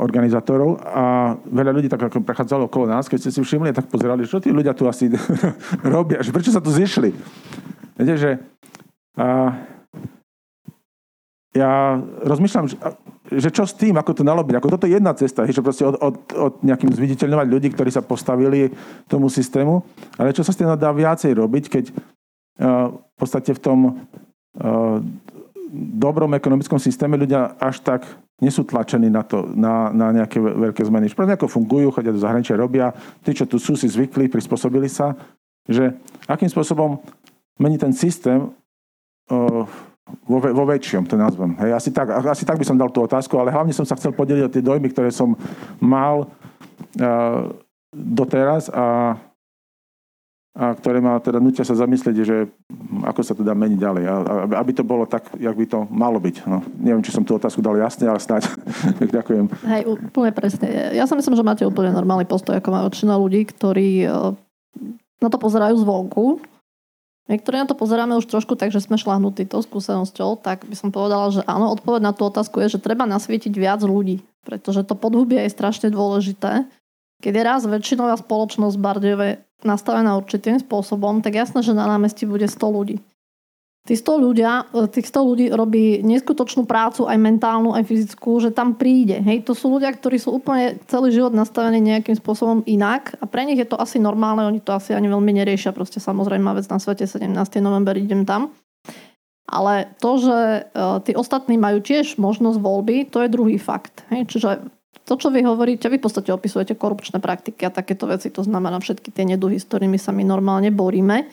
organizátorov a veľa ľudí tak ako prechádzalo okolo nás, keď ste si všimli, tak pozerali, čo tí ľudia tu asi robia, že prečo sa tu zišli. Viete, že a, ja rozmýšľam, že, že čo s tým, ako to nalobiť. Ako toto je jedna cesta, že proste od, od, od nejakým zviditeľňovať ľudí, ktorí sa postavili tomu systému, ale čo sa s tým dá viacej robiť, keď uh, v podstate v tom uh, dobrom ekonomickom systéme ľudia až tak nie sú tlačení na, to, na, na nejaké veľké zmeny. Proste nejako fungujú, chodia do zahraničia, robia. Tí, čo tu sú, si zvykli, prispôsobili sa. Že akým spôsobom mení ten systém uh, vo, vo väčšom, to nazvem. Hej, asi, tak, asi tak by som dal tú otázku, ale hlavne som sa chcel podeliť o tie dojmy, ktoré som mal uh, doteraz a, a ktoré ma teda nutia sa zamyslieť, že ako sa to dá meniť ďalej. A, aby to bolo tak, jak by to malo byť. No, neviem, či som tú otázku dal jasne, ale snáď. Ďakujem. Hej, úplne presne. Ja si myslím, že máte úplne normálny postoj, ako má väčšina ľudí, ktorí e, na to pozerajú zvonku. Niektorí na to pozeráme už trošku tak, že sme šlahnutí tou skúsenosťou, tak by som povedala, že áno, odpoveď na tú otázku je, že treba nasvietiť viac ľudí, pretože to podhubie je strašne dôležité. Keď je raz väčšinová spoločnosť Bardejove nastavená určitým spôsobom, tak jasné, že na námestí bude 100 ľudí. Tí 100, ľudia, e, tých 100 ľudí robí neskutočnú prácu, aj mentálnu, aj fyzickú, že tam príde. Hej, to sú ľudia, ktorí sú úplne celý život nastavení nejakým spôsobom inak a pre nich je to asi normálne, oni to asi ani veľmi neriešia. Proste samozrejme vec na svete 17. november idem tam. Ale to, že e, tí ostatní majú tiež možnosť voľby, to je druhý fakt. Hej, čiže to, čo vy hovoríte, vy v podstate opisujete korupčné praktiky a takéto veci, to znamená všetky tie neduhy, s ktorými sa my normálne boríme.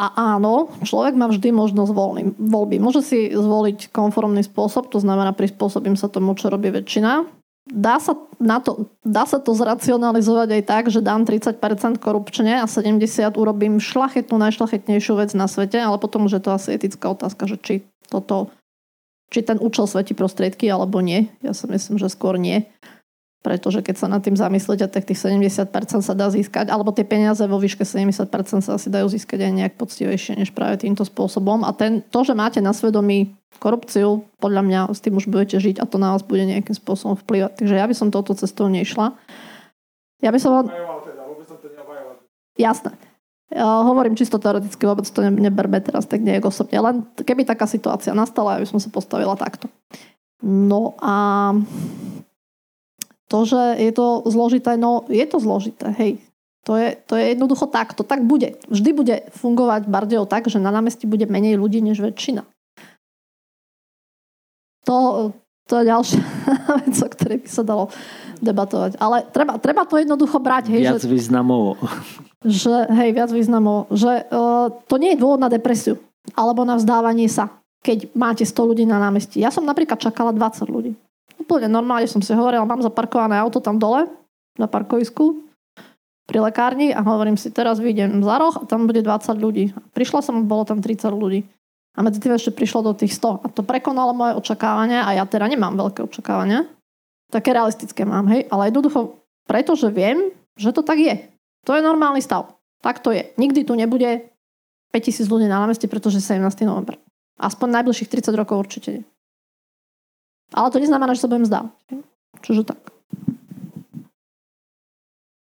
A áno, človek má vždy možnosť voľný, voľby. Môže si zvoliť konformný spôsob, to znamená prispôsobím sa tomu, čo robí väčšina. Dá sa, na to, dá sa to zracionalizovať aj tak, že dám 30% korupčne a 70% urobím šlachetnú, najšlachetnejšiu vec na svete, ale potom už je to asi etická otázka, že či toto či ten účel svetí prostriedky alebo nie. Ja si myslím, že skôr nie. Pretože keď sa nad tým zamyslíte, tak tých 70% sa dá získať, alebo tie peniaze vo výške 70% sa asi dajú získať aj nejak poctivejšie než práve týmto spôsobom. A ten, to, že máte na svedomí korupciu, podľa mňa s tým už budete žiť a to na vás bude nejakým spôsobom vplyvať. Takže ja by som touto cestou nešla. Ja by som... Jasné. Ja hovorím čisto teoreticky, vôbec to neberme teraz tak nejak osobne. Len keby taká situácia nastala, aby som sa postavila takto. No a to, že je to zložité, no je to zložité, hej. To je, to je jednoducho tak, to tak bude. Vždy bude fungovať Bardejov tak, že na námestí bude menej ľudí než väčšina. To, to je ďalšia vec, o ktorej by sa dalo debatovať. Ale treba, treba to jednoducho brať. Hej, viac že, významov. Že, hej, viac významov. Že uh, to nie je dôvod na depresiu alebo na vzdávanie sa, keď máte 100 ľudí na námestí. Ja som napríklad čakala 20 ľudí úplne normálne som si hovorila, mám zaparkované auto tam dole, na parkovisku, pri lekárni a hovorím si, teraz vyjdem za roh a tam bude 20 ľudí. Prišla som, bolo tam 30 ľudí. A medzi tým ešte prišlo do tých 100. A to prekonalo moje očakávania a ja teda nemám veľké očakávania. Také realistické mám, hej. Ale jednoducho, pretože viem, že to tak je. To je normálny stav. Tak to je. Nikdy tu nebude 5000 ľudí na námestí, pretože 17. november. Aspoň najbližších 30 rokov určite nie. Ale to neznamená, že sa budem zdávať. Čiže tak.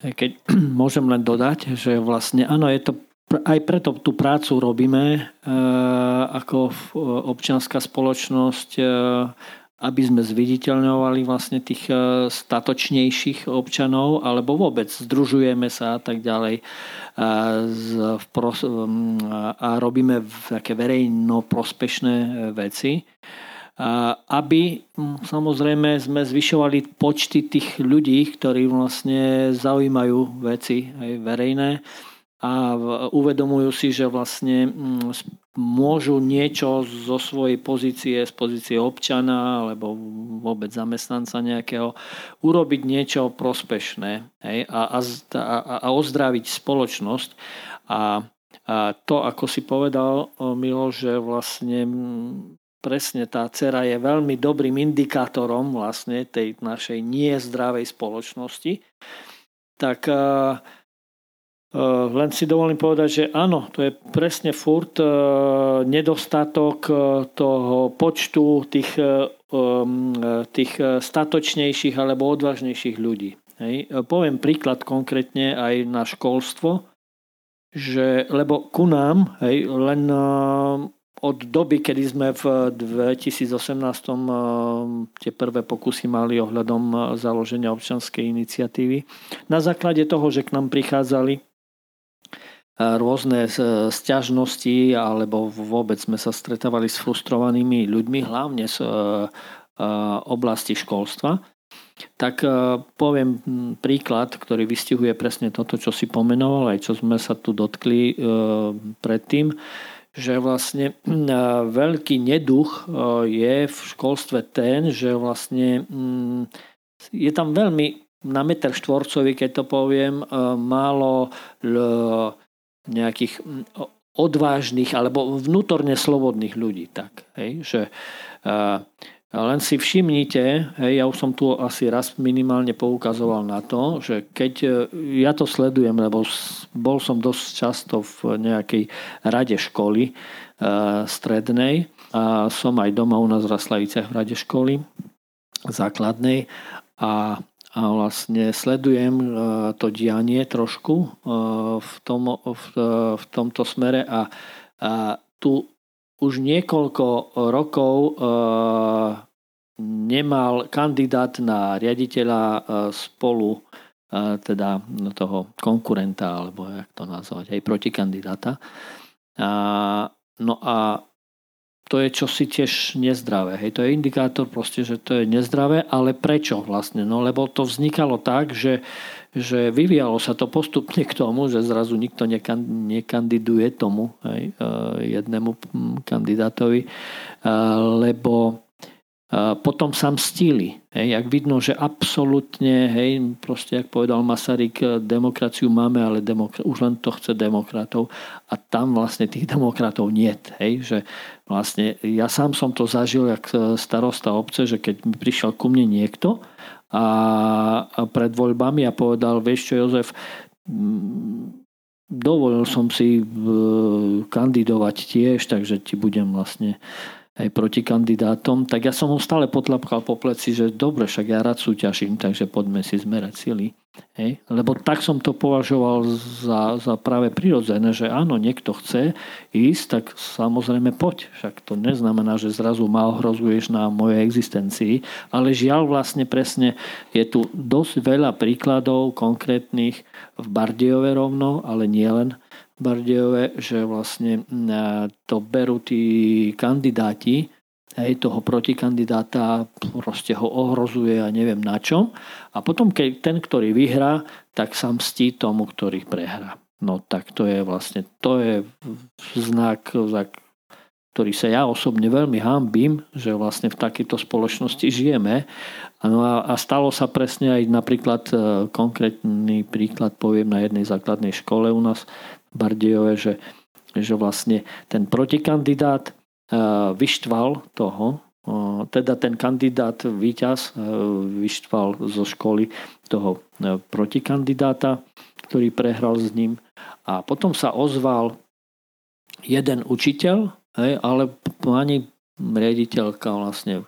Keď môžem len dodať, že vlastne áno, je to aj preto tú prácu robíme e, ako občianská spoločnosť, e, aby sme zviditeľňovali vlastne tých e, statočnejších občanov, alebo vôbec združujeme sa a tak ďalej a robíme také verejno prospešné veci aby samozrejme sme zvyšovali počty tých ľudí, ktorí vlastne zaujímajú veci aj verejné a uvedomujú si, že vlastne môžu niečo zo svojej pozície, z pozície občana alebo vôbec zamestnanca nejakého urobiť niečo prospešné hej, a, a, a ozdraviť spoločnosť. A, a to, ako si povedal, Milo, že vlastne presne tá dcera je veľmi dobrým indikátorom vlastne tej našej niezdravej spoločnosti, tak uh, uh, len si dovolím povedať, že áno, to je presne furt uh, nedostatok toho počtu tých, tých statočnejších alebo odvážnejších ľudí. Hej. Poviem príklad konkrétne aj na školstvo, že, lebo ku nám hej, len od doby, kedy sme v 2018 eh, tie prvé pokusy mali ohľadom eh, založenia občanskej iniciatívy, na základe toho, že k nám prichádzali eh, rôzne sťažnosti alebo vôbec sme sa stretávali s frustrovanými ľuďmi, hlavne z oblasti školstva, tak poviem hm, príklad, ktorý vystihuje presne toto, čo si pomenoval, aj čo sme sa tu dotkli predtým že vlastne veľký neduch e, je v školstve ten, že vlastne mm, je tam veľmi na meter štvorcový, keď to poviem, e, málo nejakých odvážnych alebo vnútorne slobodných ľudí. Tak, hej, že, len si všimnite, hej, ja už som tu asi raz minimálne poukazoval na to, že keď e, ja to sledujem, lebo bol som dosť často v nejakej rade školy uh, strednej a som aj doma u nás v Raslaviciach v rade školy základnej a a vlastne sledujem e, to dianie trošku e, v, tom, v, v tomto smere a, a tu už niekoľko rokov e, nemal kandidát na riaditeľa spolu teda toho konkurenta, alebo jak to nazvať, aj protikandidáta. No a to je čosi tiež nezdravé. Hej, to je indikátor proste, že to je nezdravé, ale prečo vlastne? No lebo to vznikalo tak, že, že vyvíjalo sa to postupne k tomu, že zrazu nikto nekandiduje tomu hej, e, jednému kandidátovi, e, lebo potom sa mstili. Hej, jak vidno, že absolútne, hej, proste, jak povedal Masaryk, demokraciu máme, ale demokra- už len to chce demokratov a tam vlastne tých demokratov niet. Hej, že vlastne ja sám som to zažil, jak starosta obce, že keď prišiel ku mne niekto a, pred voľbami a povedal, vieš čo, Jozef, dovolil som si kandidovať tiež, takže ti budem vlastne aj proti kandidátom, tak ja som ho stále potlapkal po pleci, že dobre, však ja rád súťažím, takže poďme si zmerať sily. Hej? Lebo tak som to považoval za, za práve prirodzené, že áno, niekto chce ísť, tak samozrejme poď. Však to neznamená, že zrazu ma ohrozuješ na mojej existencii, ale žiaľ vlastne presne je tu dosť veľa príkladov konkrétnych v Bardiove rovno, ale nie len Bardejove, že vlastne to berú tí kandidáti, aj toho protikandidáta proste ho ohrozuje a neviem na čom. A potom, keď ten, ktorý vyhrá, tak sa mstí tomu, ktorý prehrá. No tak to je vlastne, to je znak, ktorý sa ja osobne veľmi hambím, že vlastne v takejto spoločnosti žijeme. No a, a stalo sa presne aj napríklad, e, konkrétny príklad poviem na jednej základnej škole u nás, Bardejové, že, že vlastne ten protikandidát eh, vyštval toho, eh, teda ten kandidát víťaz eh, vyštval zo školy toho protikandidáta, ktorý prehral s ním. A potom sa ozval jeden učiteľ, ale pani riaditeľka vlastne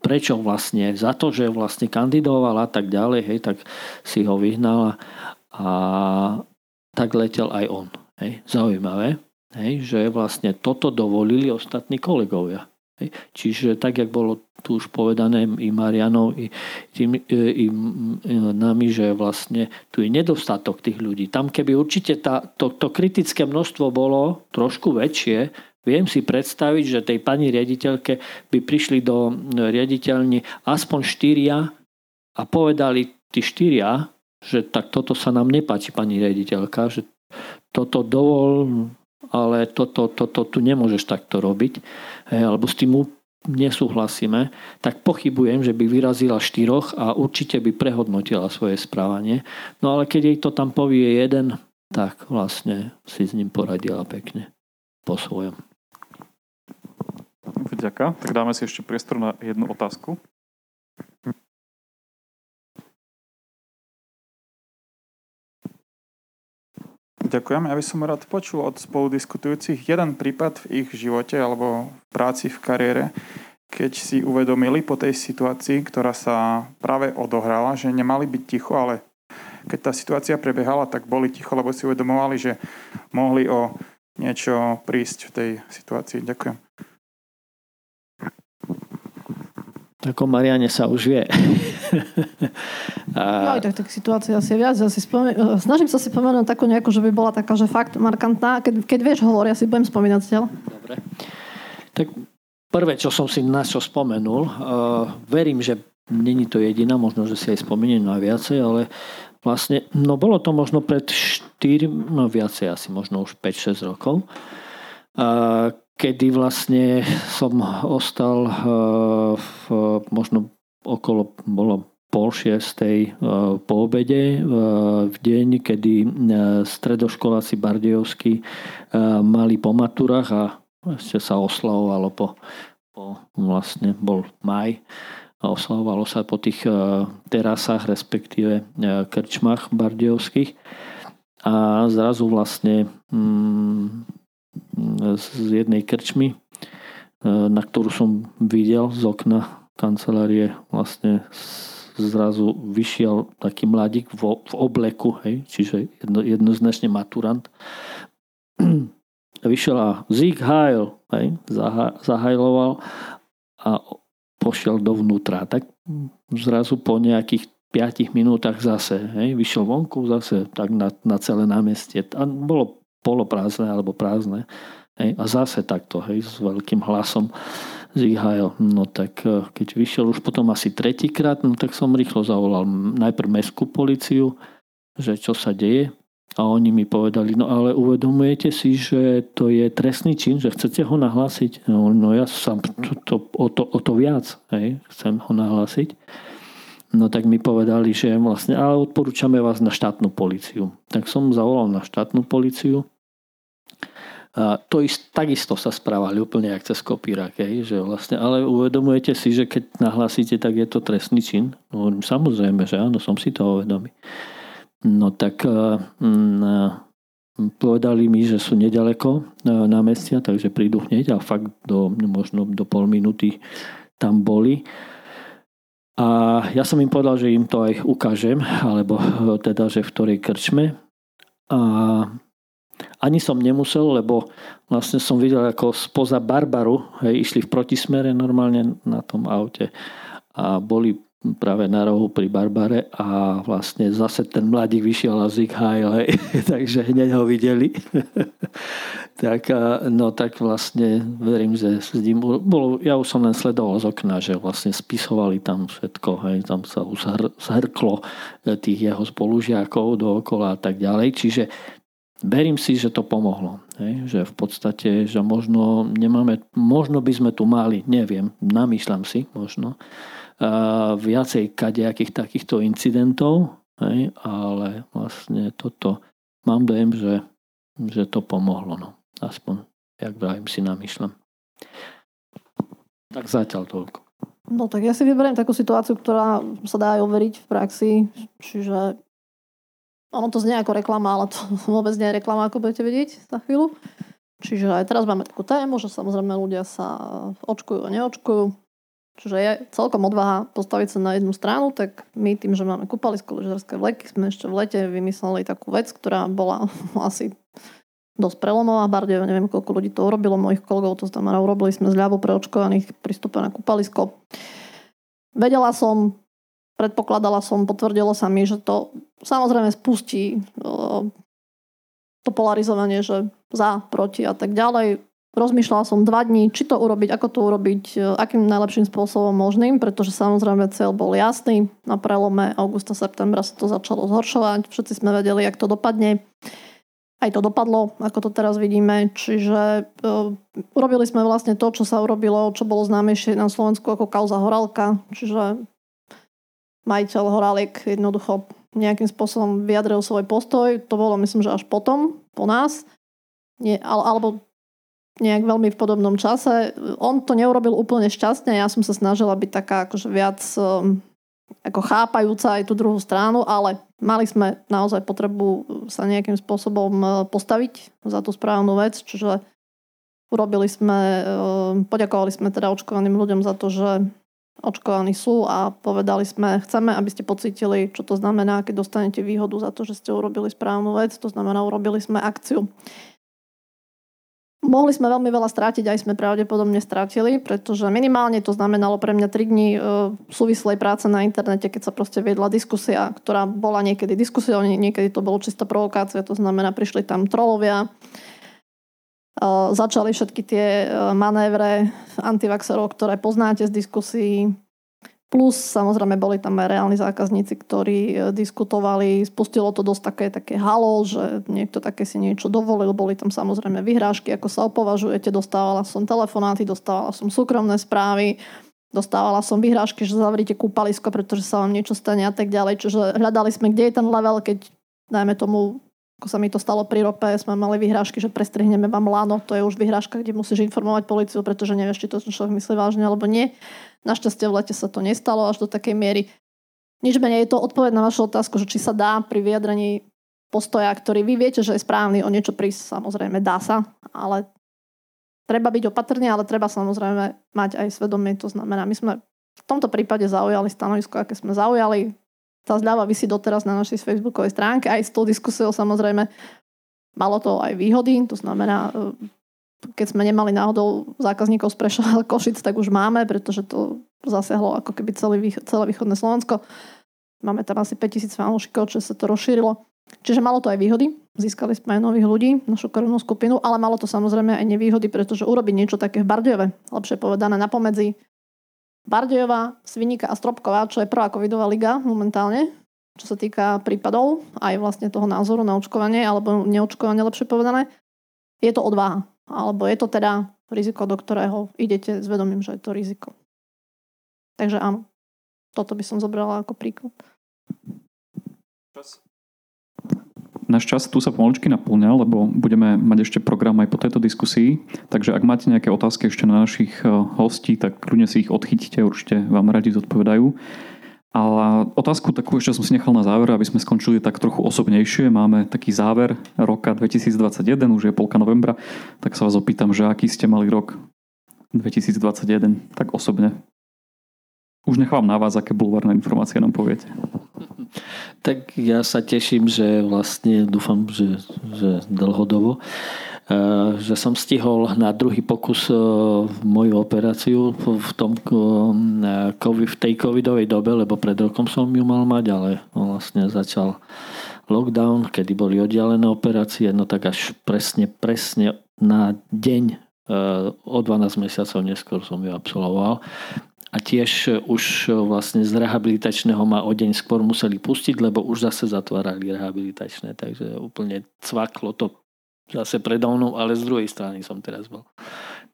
prečo vlastne, za to, že vlastne kandidoval a tak ďalej, hej, tak si ho vyhnala. A tak letel aj on. Hej. Zaujímavé, hej, že vlastne toto dovolili ostatní kolegovia. Hej. Čiže tak, jak bolo tu už povedané i Marianov, i, tým, i, i, i nami, že vlastne tu je nedostatok tých ľudí. Tam keby určite tá, to, to kritické množstvo bolo trošku väčšie, viem si predstaviť, že tej pani riaditeľke by prišli do riaditeľni aspoň štyria a povedali tí štyria, že tak toto sa nám nepáči, pani riaditeľka, že toto dovol, ale toto, toto tu nemôžeš takto robiť, alebo s tým nesúhlasíme, tak pochybujem, že by vyrazila štyroch a určite by prehodnotila svoje správanie. No ale keď jej to tam povie jeden, tak vlastne si s ním poradila pekne po svojom. Ďakujem. Tak dáme si ešte priestor na jednu otázku. Ďakujem. Ja by som rád počul od spoludiskutujúcich jeden prípad v ich živote alebo v práci, v kariére, keď si uvedomili po tej situácii, ktorá sa práve odohrala, že nemali byť ticho, ale keď tá situácia prebiehala, tak boli ticho, lebo si uvedomovali, že mohli o niečo prísť v tej situácii. Ďakujem. Ako Mariane sa už vie. A... No, tak, tak situácia asi je viac. Ja si spomen... Snažím sa si spomenúť takú nejakú, že by bola taká, že fakt markantná. Keď, keď vieš hovor, ja si budem spomínať cieľ. Dobre. Tak prvé, čo som si na čo spomenul, uh, verím, že není to jediná, možno, že si aj spomeniem na viacej, ale vlastne, no bolo to možno pred 4, no viacej asi, možno už 5-6 rokov, uh, kedy vlastne som ostal eh, v, možno okolo, bolo pol šiestej po obede v deň, kedy stredoškoláci Bardejovskí mali po maturách a ešte sa oslavovalo po, po vlastne bol maj a oslavovalo sa po tých terasách, respektíve krčmách bardejovských. A zrazu vlastne mm, z jednej krčmy, na ktorú som videl z okna kancelárie vlastne zrazu vyšiel taký mladík v, v obleku, hej, čiže jedno, jednoznačne maturant. vyšiel a Zig Heil, hej, zaha, zahajloval a pošiel dovnútra. Tak zrazu po nejakých 5 minútach zase, hej, vyšiel vonku zase tak na, na celé námestie. A bolo poloprázdne alebo prázdne. Hej, a zase takto, hej, s veľkým hlasom Zighail. No tak e, keď vyšiel už potom asi tretíkrát, no tak som rýchlo zavolal najprv mestskú policiu, že čo sa deje. A oni mi povedali, no ale uvedomujete si, že to je trestný čin, že chcete ho nahlásiť? No, no ja sám to, to, o, to, o to viac hej, chcem ho nahlásiť. No tak mi povedali, že vlastne, ale odporúčame vás na štátnu policiu. Tak som zavolal na štátnu policiu a to ist, takisto sa správali úplne jak cez kopírak, že vlastne, ale uvedomujete si, že keď nahlásite, tak je to trestný čin? No, samozrejme, že áno, som si to uvedomý. No tak mm, povedali mi, že sú nedaleko na mestia, takže prídu hneď a fakt do, možno do pol minúty tam boli. A ja som im povedal, že im to aj ukážem, alebo teda, že v ktorej krčme. A ani som nemusel, lebo vlastne som videl, ako spoza Barbaru hej, išli v protismere normálne na tom aute a boli práve na rohu pri Barbare a vlastne zase ten mladík vyšiel a Zig Heil, takže hneď ho videli. tak, no tak vlastne verím, že s ním bolo, ja už som len sledoval z okna, že vlastne spisovali tam všetko, hej, tam sa zhrklo tých jeho spolužiakov dookola a tak ďalej, čiže verím si, že to pomohlo. Hej? Že v podstate, že možno nemáme, možno by sme tu mali, neviem, namýšľam si možno, uh, viacej kadejakých takýchto incidentov, hej? ale vlastne toto mám dojem, že, že to pomohlo. No. Aspoň, jak vravím, si namýšľam. Tak zatiaľ toľko. No tak ja si vyberiem takú situáciu, ktorá sa dá aj overiť v praxi. Čiže ono to znie ako reklama, ale to vôbec nie je reklama, ako budete vidieť za chvíľu. Čiže aj teraz máme takú tému, že samozrejme ľudia sa očkujú a neočkujú. Čiže je celkom odvaha postaviť sa na jednu stranu, tak my tým, že máme kúpalisko lyžiarske vleky, sme ešte v lete vymysleli takú vec, ktorá bola asi dosť prelomová. Bardej, neviem, koľko ľudí to urobilo, mojich kolegov, to znamená, urobili sme zľavu pre očkovaných prístupe na kúpalisko. Vedela som, predpokladala som, potvrdilo sa mi, že to samozrejme spustí to polarizovanie, že za, proti a tak ďalej. Rozmýšľala som dva dní, či to urobiť, ako to urobiť, e, akým najlepším spôsobom možným, pretože samozrejme cieľ bol jasný. Na prelome augusta, septembra sa to začalo zhoršovať. Všetci sme vedeli, jak to dopadne. Aj to dopadlo, ako to teraz vidíme. Čiže uh, urobili sme vlastne to, čo sa urobilo, čo bolo známejšie na Slovensku ako kauza Horálka. Čiže majiteľ Horáliek jednoducho nejakým spôsobom vyjadril svoj postoj. To bolo myslím, že až potom, po nás. Nie, alebo nejak veľmi v podobnom čase. On to neurobil úplne šťastne. Ja som sa snažila byť taká akože viac um, ako chápajúca aj tú druhú stranu, ale mali sme naozaj potrebu sa nejakým spôsobom uh, postaviť za tú správnu vec, čiže urobili sme, um, poďakovali sme teda očkovaným ľuďom za to, že očkovaní sú a povedali sme, chceme, aby ste pocítili, čo to znamená, keď dostanete výhodu za to, že ste urobili správnu vec. To znamená, urobili sme akciu. Mohli sme veľmi veľa strátiť, aj sme pravdepodobne strátili, pretože minimálne to znamenalo pre mňa 3 dní e, súvislej práce na internete, keď sa proste viedla diskusia, ktorá bola niekedy diskusia, niekedy to bolo čistá provokácia, to znamená, prišli tam trolovia, Začali všetky tie manévre antivaxerov, ktoré poznáte z diskusí. Plus samozrejme boli tam aj reálni zákazníci, ktorí e, diskutovali. Spustilo to dosť také, také halo, že niekto také si niečo dovolil. Boli tam samozrejme vyhrážky, ako sa opovažujete. Dostávala som telefonáty, dostávala som súkromné správy. Dostávala som vyhrážky, že zavrite kúpalisko, pretože sa vám niečo stane a tak ďalej. Čiže hľadali sme, kde je ten level, keď dajme tomu, ako sa mi to stalo pri rope, sme mali vyhrážky, že prestrihneme vám lano. To je už vyhrážka, kde musíš informovať policiu, pretože nevieš, či to človek myslí vážne alebo nie. Našťastie v lete sa to nestalo až do takej miery. Nič menej je to odpoveď na vašu otázku, že či sa dá pri vyjadrení postoja, ktorý vy viete, že je správny, o niečo prísť, samozrejme dá sa, ale treba byť opatrný, ale treba samozrejme mať aj svedomie. To znamená, my sme v tomto prípade zaujali stanovisko, aké sme zaujali. Tá zľava vysí doteraz na našej facebookovej stránke. Aj s tou diskusiou samozrejme malo to aj výhody. To znamená, e, keď sme nemali náhodou zákazníkov z Prešova Košic, tak už máme, pretože to zasiahlo ako keby celé, celé východné Slovensko. Máme tam asi 5000 fanúšikov, čo sa to rozšírilo. Čiže malo to aj výhody, získali sme aj nových ľudí, našu korunnú skupinu, ale malo to samozrejme aj nevýhody, pretože urobiť niečo také v Bardejove, lepšie povedané na pomedzi Bardejova, Svinika a Stropková, čo je prvá covidová liga momentálne, čo sa týka prípadov, aj vlastne toho názoru na očkovanie, alebo neočkovanie, lepšie povedané, je to odvaha. Alebo je to teda riziko, do ktorého idete s vedomím, že je to riziko. Takže áno, toto by som zobrala ako príklad. Náš čas tu sa pomaličky naplňa, lebo budeme mať ešte program aj po tejto diskusii. Takže ak máte nejaké otázky ešte na našich eh, hostí, tak kľudne si ich odchytíte, určite vám radi zodpovedajú. Ale otázku takú ešte som si nechal na záver, aby sme skončili tak trochu osobnejšie. Máme taký záver roka 2021, už je polka novembra, tak sa vás opýtam, že aký ste mali rok 2021, tak osobne. Už nechám na vás, aké bulvárne informácie nám poviete. Tak ja sa teším, že vlastne dúfam, že, že dlhodobo, eh, že som stihol na druhý pokus eh, moju operáciu v, tom, eh, v tej covidovej dobe, lebo pred rokom som ju mal mať, ale vlastne začal lockdown, kedy boli oddialené operácie, no tak až presne, presne na deň o 12 mesiacov neskôr som ju absolvoval a tiež e, už e, vlastne z rehabilitačného ma o deň skôr museli pustiť, lebo už zase zatvárali rehabilitačné, takže úplne cvaklo to zase predo mnou, ale z druhej strany som teraz bol.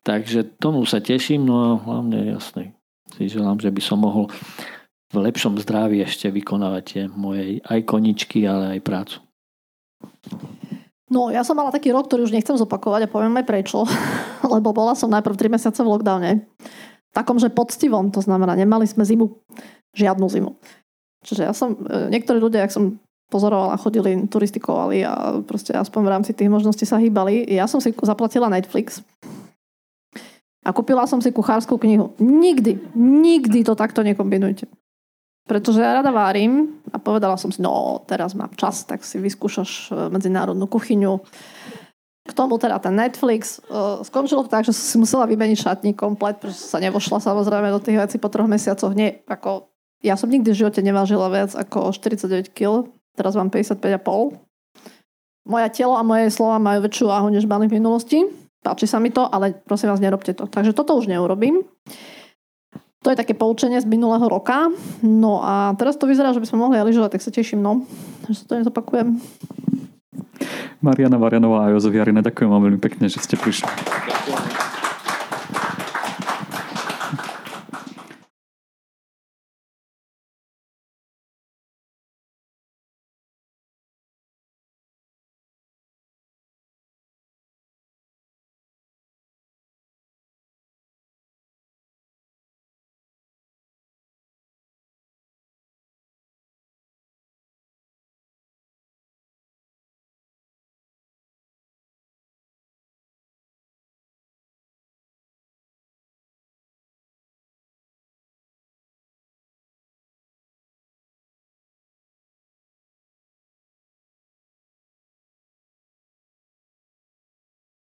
Takže tomu sa teším, no a hlavne jasne si želám, že by som mohol v lepšom zdraví ešte vykonávať tie moje aj koničky, ale aj prácu. No, ja som mala taký rok, ktorý už nechcem zopakovať a poviem aj prečo. Lebo bola som najprv 3 mesiace v lockdowne takom, že poctivom, to znamená, nemali sme zimu, žiadnu zimu. Čiže ja som, e, niektorí ľudia, ak som pozorovala, chodili, turistikovali a proste aspoň v rámci tých možností sa hýbali. Ja som si zaplatila Netflix a kúpila som si kuchárskú knihu. Nikdy, nikdy to takto nekombinujte. Pretože ja rada várim a povedala som si, no teraz mám čas, tak si vyskúšaš e, medzinárodnú kuchyňu k tomu teda ten Netflix. Uh, skončilo to tak, že som si musela vymeniť šatník komplet, pretože sa nevošla samozrejme do tých vecí po troch mesiacoch. Nie, ako, ja som nikdy v živote nevážila viac ako 49 kg, teraz mám 55,5. Moja telo a moje slova majú väčšiu váhu, než mali v minulosti. Páči sa mi to, ale prosím vás, nerobte to. Takže toto už neurobím. To je také poučenie z minulého roka. No a teraz to vyzerá, že by sme mohli lyžovať, tak sa teším, no. Že sa to nezopakujem. Mariana Varianová a Jozef Jarina, ďakujem vám veľmi pekne, že ste prišli.